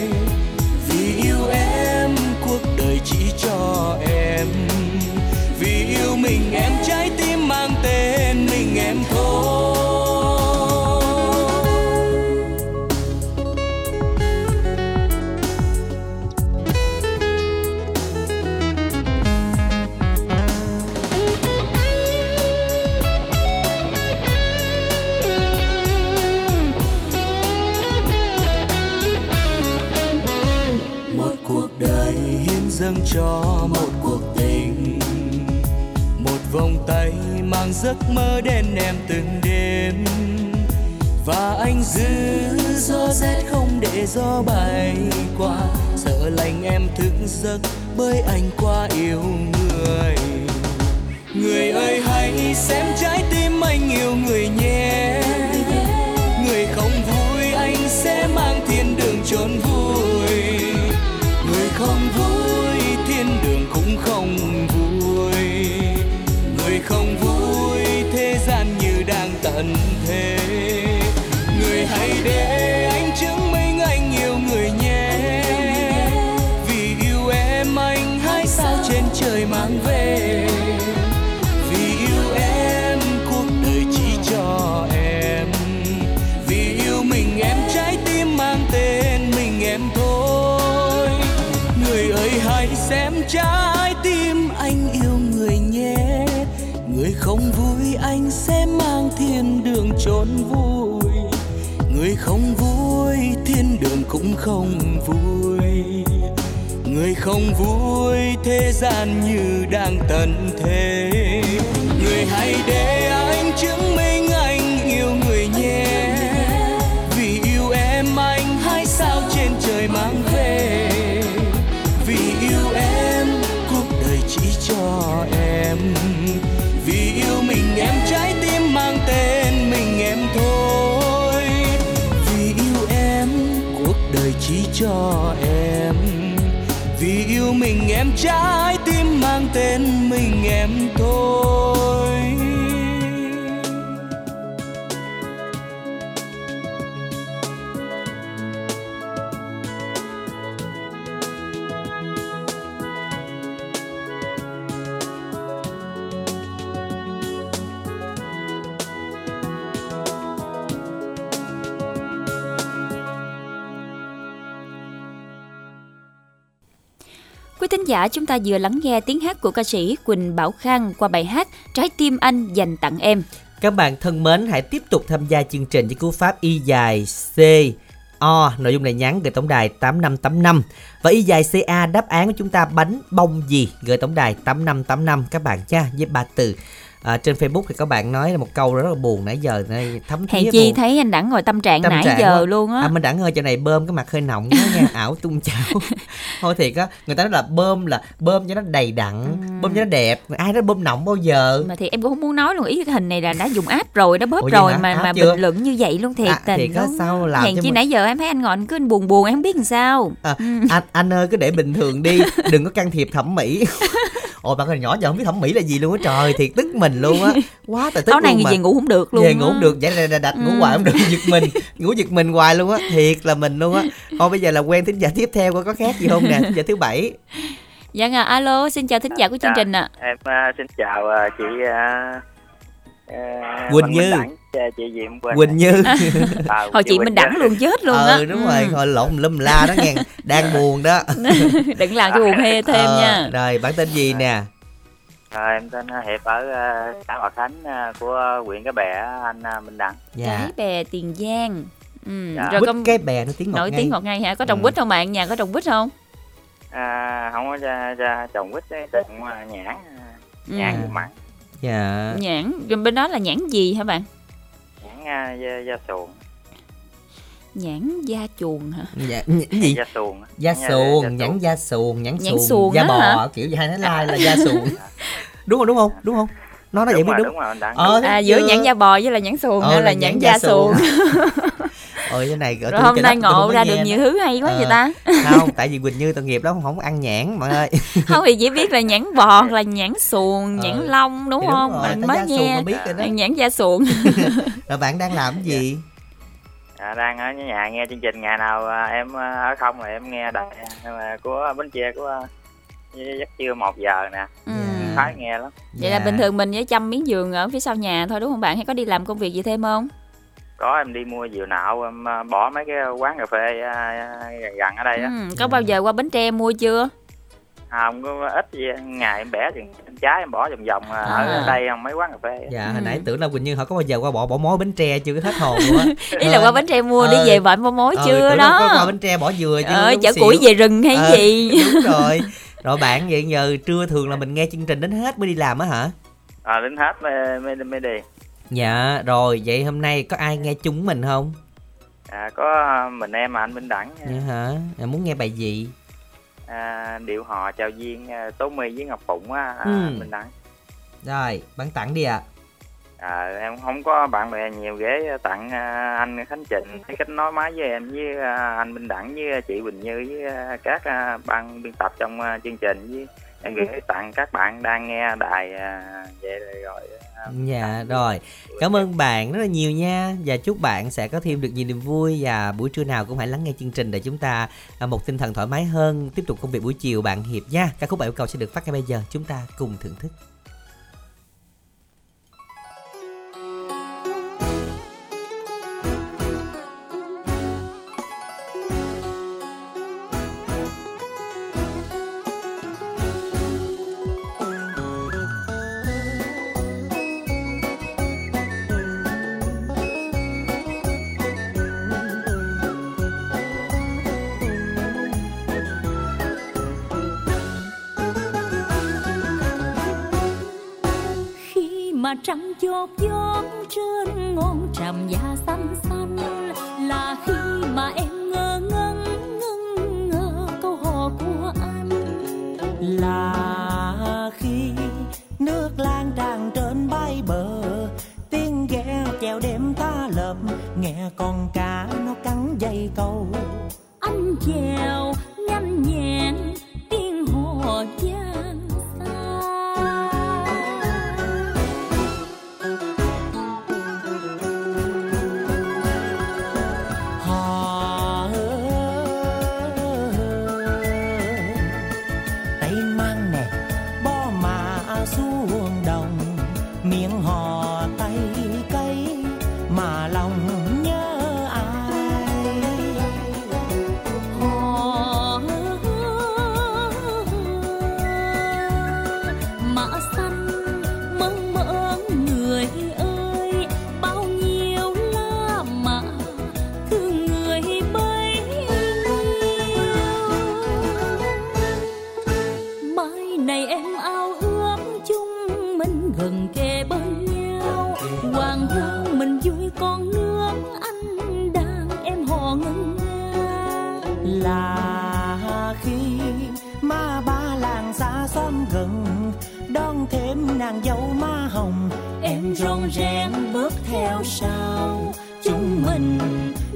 Cho một cuộc tình. Một vòng tay mang giấc mơ đến em từng đêm. Và anh giữ gió rét không để gió bay qua. Sợ lạnh em thức giấc bởi anh quá yêu người. Người ơi hãy xem trái tim anh yêu người nhé. Người không vui anh sẽ mang thiên đường trốn. Đường không vui. Người không vui, thế gian như đang tận thế. Người hãy để anh cho em. Vì yêu mình em trái tim mang tên mình em thôi. Quý thính giả chúng ta vừa lắng nghe tiếng hát của ca sĩ Quỳnh Bảo Khang qua bài hát Trái tim anh dành tặng em. Các bạn thân mến, hãy tiếp tục tham gia chương trình với cú pháp Y dài C O, nội dung này nhắn gửi tổng đài 8585 và y dài CA đáp án của chúng ta bánh bông gì gửi tổng đài 8585 các bạn nha với ba từ. À, trên Facebook thì các bạn nói là một câu rất là buồn nãy giờ này thấm thía Hèn chi buồn. thấy anh đẳng ngồi tâm trạng Tâm nãy trạng giờ quá. luôn á. À, mình đẳng hơi cho này bơm cái mặt hơi nọng quá nha, (laughs) ảo tung chảo. Thôi thiệt á, người ta nói là bơm là bơm cho nó đầy đặn, bơm cho nó đẹp, ai nói bơm nọng bao giờ. Mà thì em cũng không muốn nói luôn ý cái hình này là đã dùng áp rồi đã bóp Ủa rồi mà mà chưa? bình luận như vậy luôn thiệt À, tình thiệt luôn. sao làm Hèn chi mình- nãy giờ em thấy anh ngồi anh cứ anh buồn buồn em không biết làm sao À, anh anh ơi cứ để bình thường đi đừng có can thiệp thẩm mỹ (laughs) ôi bạn con nhỏ giờ không biết thẩm mỹ là gì luôn á. Trời thiệt tức mình luôn á. Quá trời tức tối nay luôn mà. về ngủ không được luôn về ngủ không được. Vậy là đặt ngủ Ừ. hoài không được (laughs) giật mình. Ngủ giật mình hoài luôn á. Thiệt là mình luôn á. Thôi bây giờ là quen thính giả tiếp theo coi có khác gì không nè thính giả thứ bảy. Dạ à, alo xin chào thính giả của chương Dạ, trình ạ. Em à, xin chào à, chị à, à, Quỳnh Minh Như. Đẳng, dạ, chị Diệm Quỳnh. Quỳnh Như. À, (laughs) Hồi chị Quỳnh mình đẳng luôn chết luôn á ờ đúng rồi hồi lộn lâm la đó nghe đang buồn đó (laughs) đừng làm cho buồn hê thêm Ờ, nha rồi bản tên gì nè À, em tên Hiệp ở à, xã Hòa Khánh à, của huyện Cái Bè anh Minh Đẳng. dạ Cái bè Tiền Giang ừ. Dạ. rồi quýt công cái bè nổi tiếng ngọt nổi ngay tiếng ngọt ngay hả có trồng Ừ. quýt không bạn nhà có trồng quýt không À, không có trồng quýt trồng nhãn Ừ. nhãn với mặn dạ. Nhãn rồi bên đó là nhãn gì hả bạn? Nhãn à, da, da xuồng. Nhãn da chuồng hả? Dạ nhãn gì? da xuồng da Nhãn xuồng nhãn da xuồng nhãn Nhãn xuồng da bò hả? kiểu gì hai nó lai là da (laughs) xuồng. Đúng không đúng không đúng không? Nó nói vậy đúng mới rồi đúng. đúng rồi Đẳng Ờ, à đúng giữa nhãn da bò với là nhãn xuồng Ờ, là, là nhãn nhãn da da xuồng (laughs) ôi cái này rồi hôm nay ngộ ra được nhiều thứ hay quá vậy ta. không tại vì quỳnh như tội nghiệp đó không, không ăn nhãn mọi ơi. (laughs) Không thì chỉ biết là nhãn bò hoặc là nhãn xuồng Ờ, nhãn lông đúng thì không? rồi, bạn ta mới nghe biết rồi đó. (laughs) Nhãn da xuồng. (laughs) Rồi bạn đang làm cái gì? À, đang ở nhà nghe chương trình. Ngày nào à, em à, ở không là em nghe đài nhưng mà của bến tre của à, giấc trưa một giờ nè. Ừ. khoái nghe lắm. Vậy là Dạ. bình thường mình với chăm miếng giường ở phía sau nhà thôi đúng không bạn? Hay có đi làm công việc gì thêm không có em đi mua dừa nạo em à, bỏ mấy cái quán cà phê à, gần gần ở đây á ừ. có bao giờ qua bến tre mua chưa không có ít gì ngày em bẻ chừng em trái em bỏ vòng vòng à. À. ở đây không mấy quán cà phê dạ Ừ. hồi nãy tưởng là quỳnh như họ có bao giờ qua bỏ bỏ mối bến tre chưa có hết hồn luôn á (laughs) ý là qua bến tre mua đi Ờ. về vợ mua mối Ờ, chưa đó có qua bến tre bỏ dừa chứ ờ chở xỉu. củi về rừng hay Ờ, gì (laughs) đúng (laughs) rồi rồi bạn vậy giờ trưa thường là mình nghe chương trình đến hết mới đi làm á hả à đến hết mới mới mới đi dạ rồi vậy hôm nay có ai nghe chung mình không? À có mình em anh Minh Đẳng dạ hả? À, muốn nghe bài gì? À, điệu hò chào duyên à, Tố My với Ngọc Phụng á à, Ừ. Minh Đẳng. Rồi bạn tặng đi ạ. À, em không có bạn bè nhiều ghế tặng à, anh Khánh Trịnh. Cái cách nói máy với em với à, anh Minh Đẳng với chị Bình Như với à, các à, ban biên tập trong à, chương trình với. Em gửi tặng các bạn đang nghe đài à, vậy rồi à, Dạ rồi. Cảm ơn bạn rất là nhiều nha. Và chúc bạn sẽ có thêm được nhiều niềm vui. Và buổi trưa nào cũng hãy lắng nghe chương trình Để chúng ta à, một tinh thần thoải mái hơn, Tiếp tục công việc buổi chiều bạn Hiệp nha. Ca khúc bạn yêu cầu sẽ được phát ngay bây giờ. Chúng ta cùng thưởng thức. Chốt chốt trên ngọn tràm da xanh xanh. Là khi mà em ngơ ngẩn ngưng ngơ câu hò của anh. Là khi nước lan tràn trên bãi bờ tiếng ghe chèo đêm ta lợp nghe con cá nó cắn dây câu. Anh chèo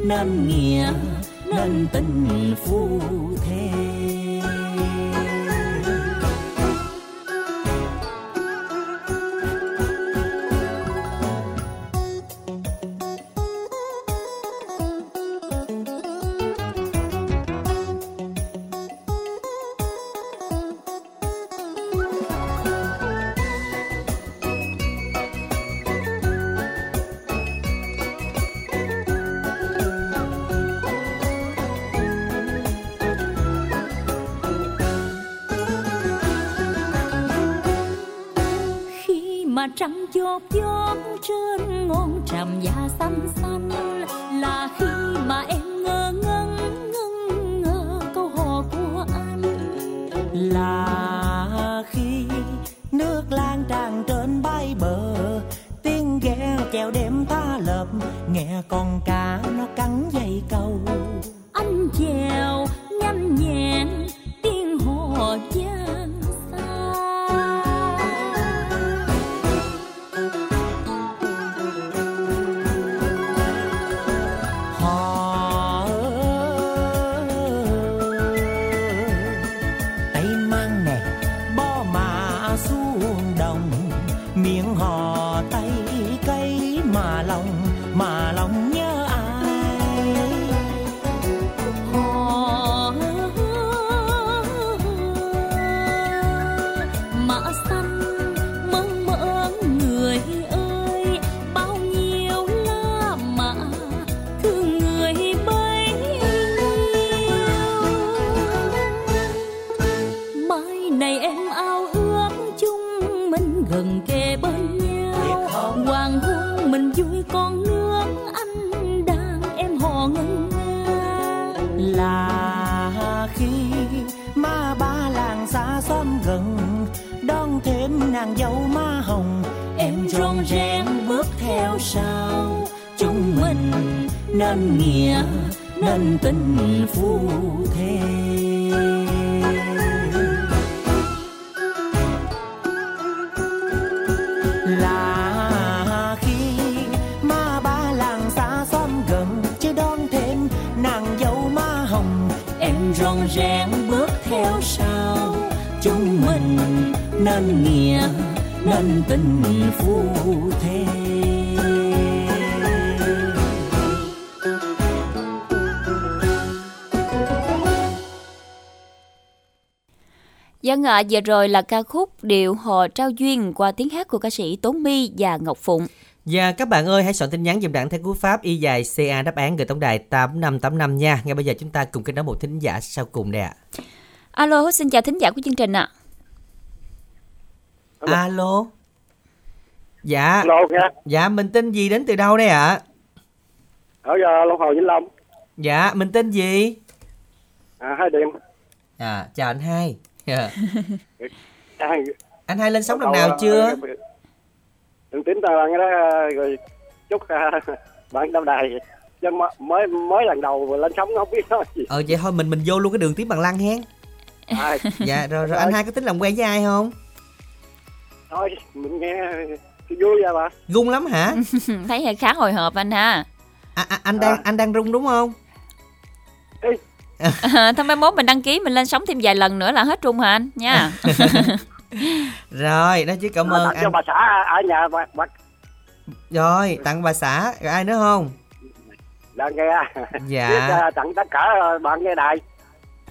nam nghĩa nên tình phu thê. Trăng chốt Dân ạ, vừa rồi là ca khúc Điệu Hò Trao Duyên qua tiếng hát của ca sĩ Tố My và Ngọc Phụng. Và các bạn ơi, hãy soạn tin nhắn dùm đảng theo cú pháp y dài CA đáp án gửi tổng đài 8585 nha. Ngay bây giờ chúng ta cùng kết nối một thính giả sau cùng đây ạ. Alo, xin chào thính giả của chương trình ạ. Alo. Dạ. Alo nha. Dạ, mình tên gì đến từ đâu đây ạ? Ở uh, Long Hồ Vĩnh Long. Dạ, mình tên gì? À, hai điểm. À, chào anh hai. Dạ. À, Anh hai lên sóng lần nào ờ, chưa? Đừng tính ta bạn cái đó ờ, rồi chúc uh, bạn đau đài chứ mới mới lần đầu lên sóng không biết nói gì. Ờ vậy thôi mình mình vô luôn cái đường tiếp bằng lăng hen. À, Dạ rồi rồi anh hai có tính làm quen với ai không? thôi mình nghe vui vậy bà. Gung lắm hả? (laughs) Thấy hơi khá hồi hộp anh ha. À, à, anh đang anh đang rung đúng không? À, (laughs) thôi mai mốt mình đăng ký mình lên sóng thêm vài lần nữa là hết trung hả anh nha. (laughs) Rồi, đó chứ cảm ơn Tặng cho anh. bà xã ở nhà bà, bà Rồi, tặng bà xã, rồi ai nữa không? là nghe. Dạ. Ờ, tặng tất cả ờ, bạn nghe đài.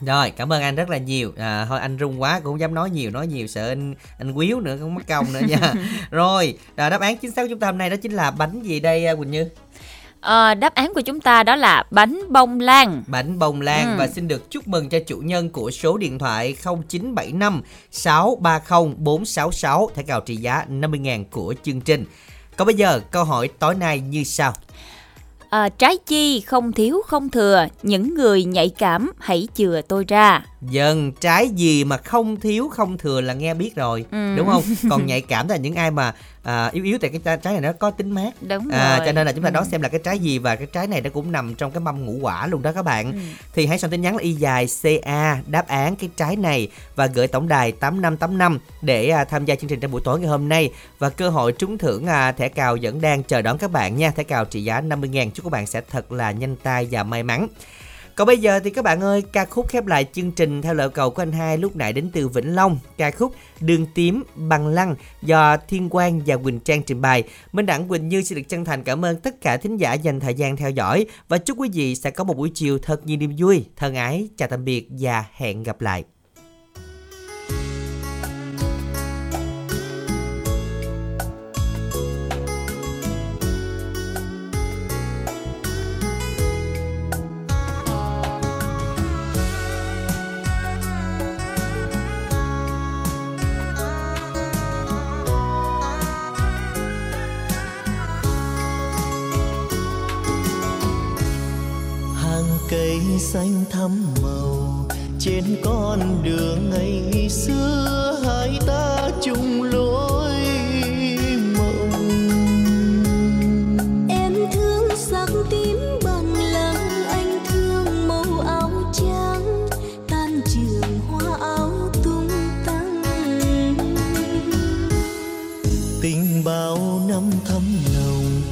Rồi, cảm ơn anh rất là nhiều. À, thôi anh rung quá cũng không dám nói nhiều, nói nhiều sợ anh anh quýu nữa không mất công nữa nha. (laughs) Rồi, à, đáp án chính xác của chúng ta hôm nay đó chính là bánh gì đây à, Quỳnh Như? Ờ, đáp án của chúng ta đó là bánh bông lan. Bánh bông lan Ừ. và xin được chúc mừng cho chủ nhân của số điện thoại 0975 630 466 thẻ cào trị giá 50.000 của chương trình. Còn bây giờ câu hỏi tối nay như sau. À, trái chi không thiếu không thừa, những người nhạy cảm hãy chừa tôi ra. Dần trái gì mà không thiếu không thừa là nghe biết rồi Ừ. đúng không? (laughs) Còn nhạy cảm là những ai mà à, yếu yếu tại cái trái- này nó có tính mát. Đúng À, rồi. cho nên là chúng ta Ừ. đón xem là cái trái gì và cái trái này nó cũng nằm trong cái mâm ngũ quả luôn đó các bạn. Ừ. Thì hãy soạn tin nhắn là y dài CA đáp án cái trái này và gửi tổng đài 8585 để à, tham gia chương trình trong buổi tối ngày hôm nay và cơ hội trúng thưởng à, thẻ cào vẫn đang chờ đón các bạn nha. Thẻ cào trị giá 50.000 chúc các bạn sẽ thật là nhanh tay và may mắn. Còn bây giờ thì các bạn ơi, ca khúc khép lại chương trình theo lời cầu của anh hai lúc nãy đến từ Vĩnh Long, ca khúc Đường tím bằng lăng do Thiên Quang và Quỳnh Trang trình bày. Minh Đẳng Quỳnh Như xin được chân thành cảm ơn tất cả thính giả dành thời gian theo dõi và chúc quý vị sẽ có một buổi chiều thật nhiều niềm vui. Thân ái, chào tạm biệt và hẹn gặp lại. Cây xanh thắm màu. Trên con đường ngày xưa hai ta chung lối mộng. Em thương sắc tím bằng lăng Anh thương màu áo trắng. Tan trường hoa áo tung tăng. Tình bao năm thắm nồng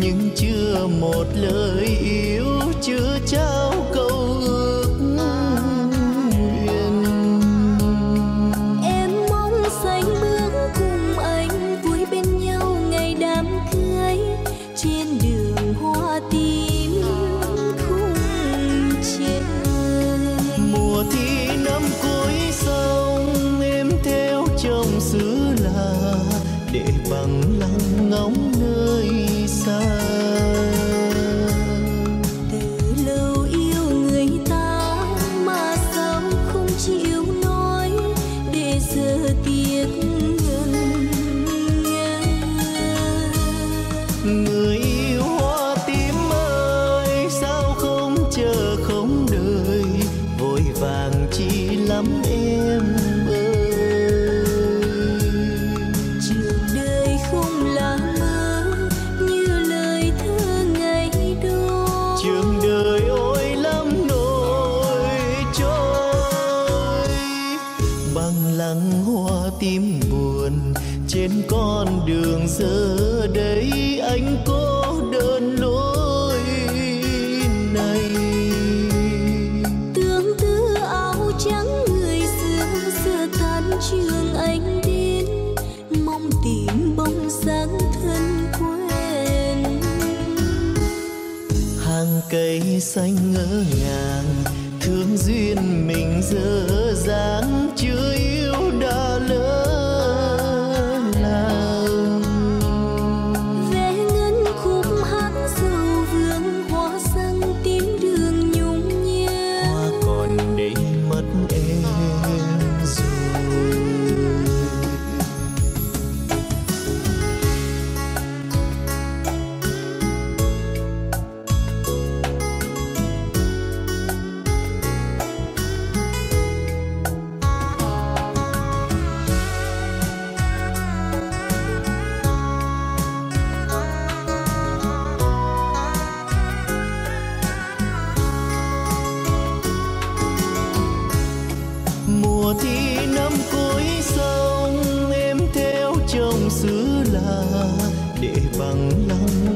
nhưng chưa một lời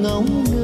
ngóng nơi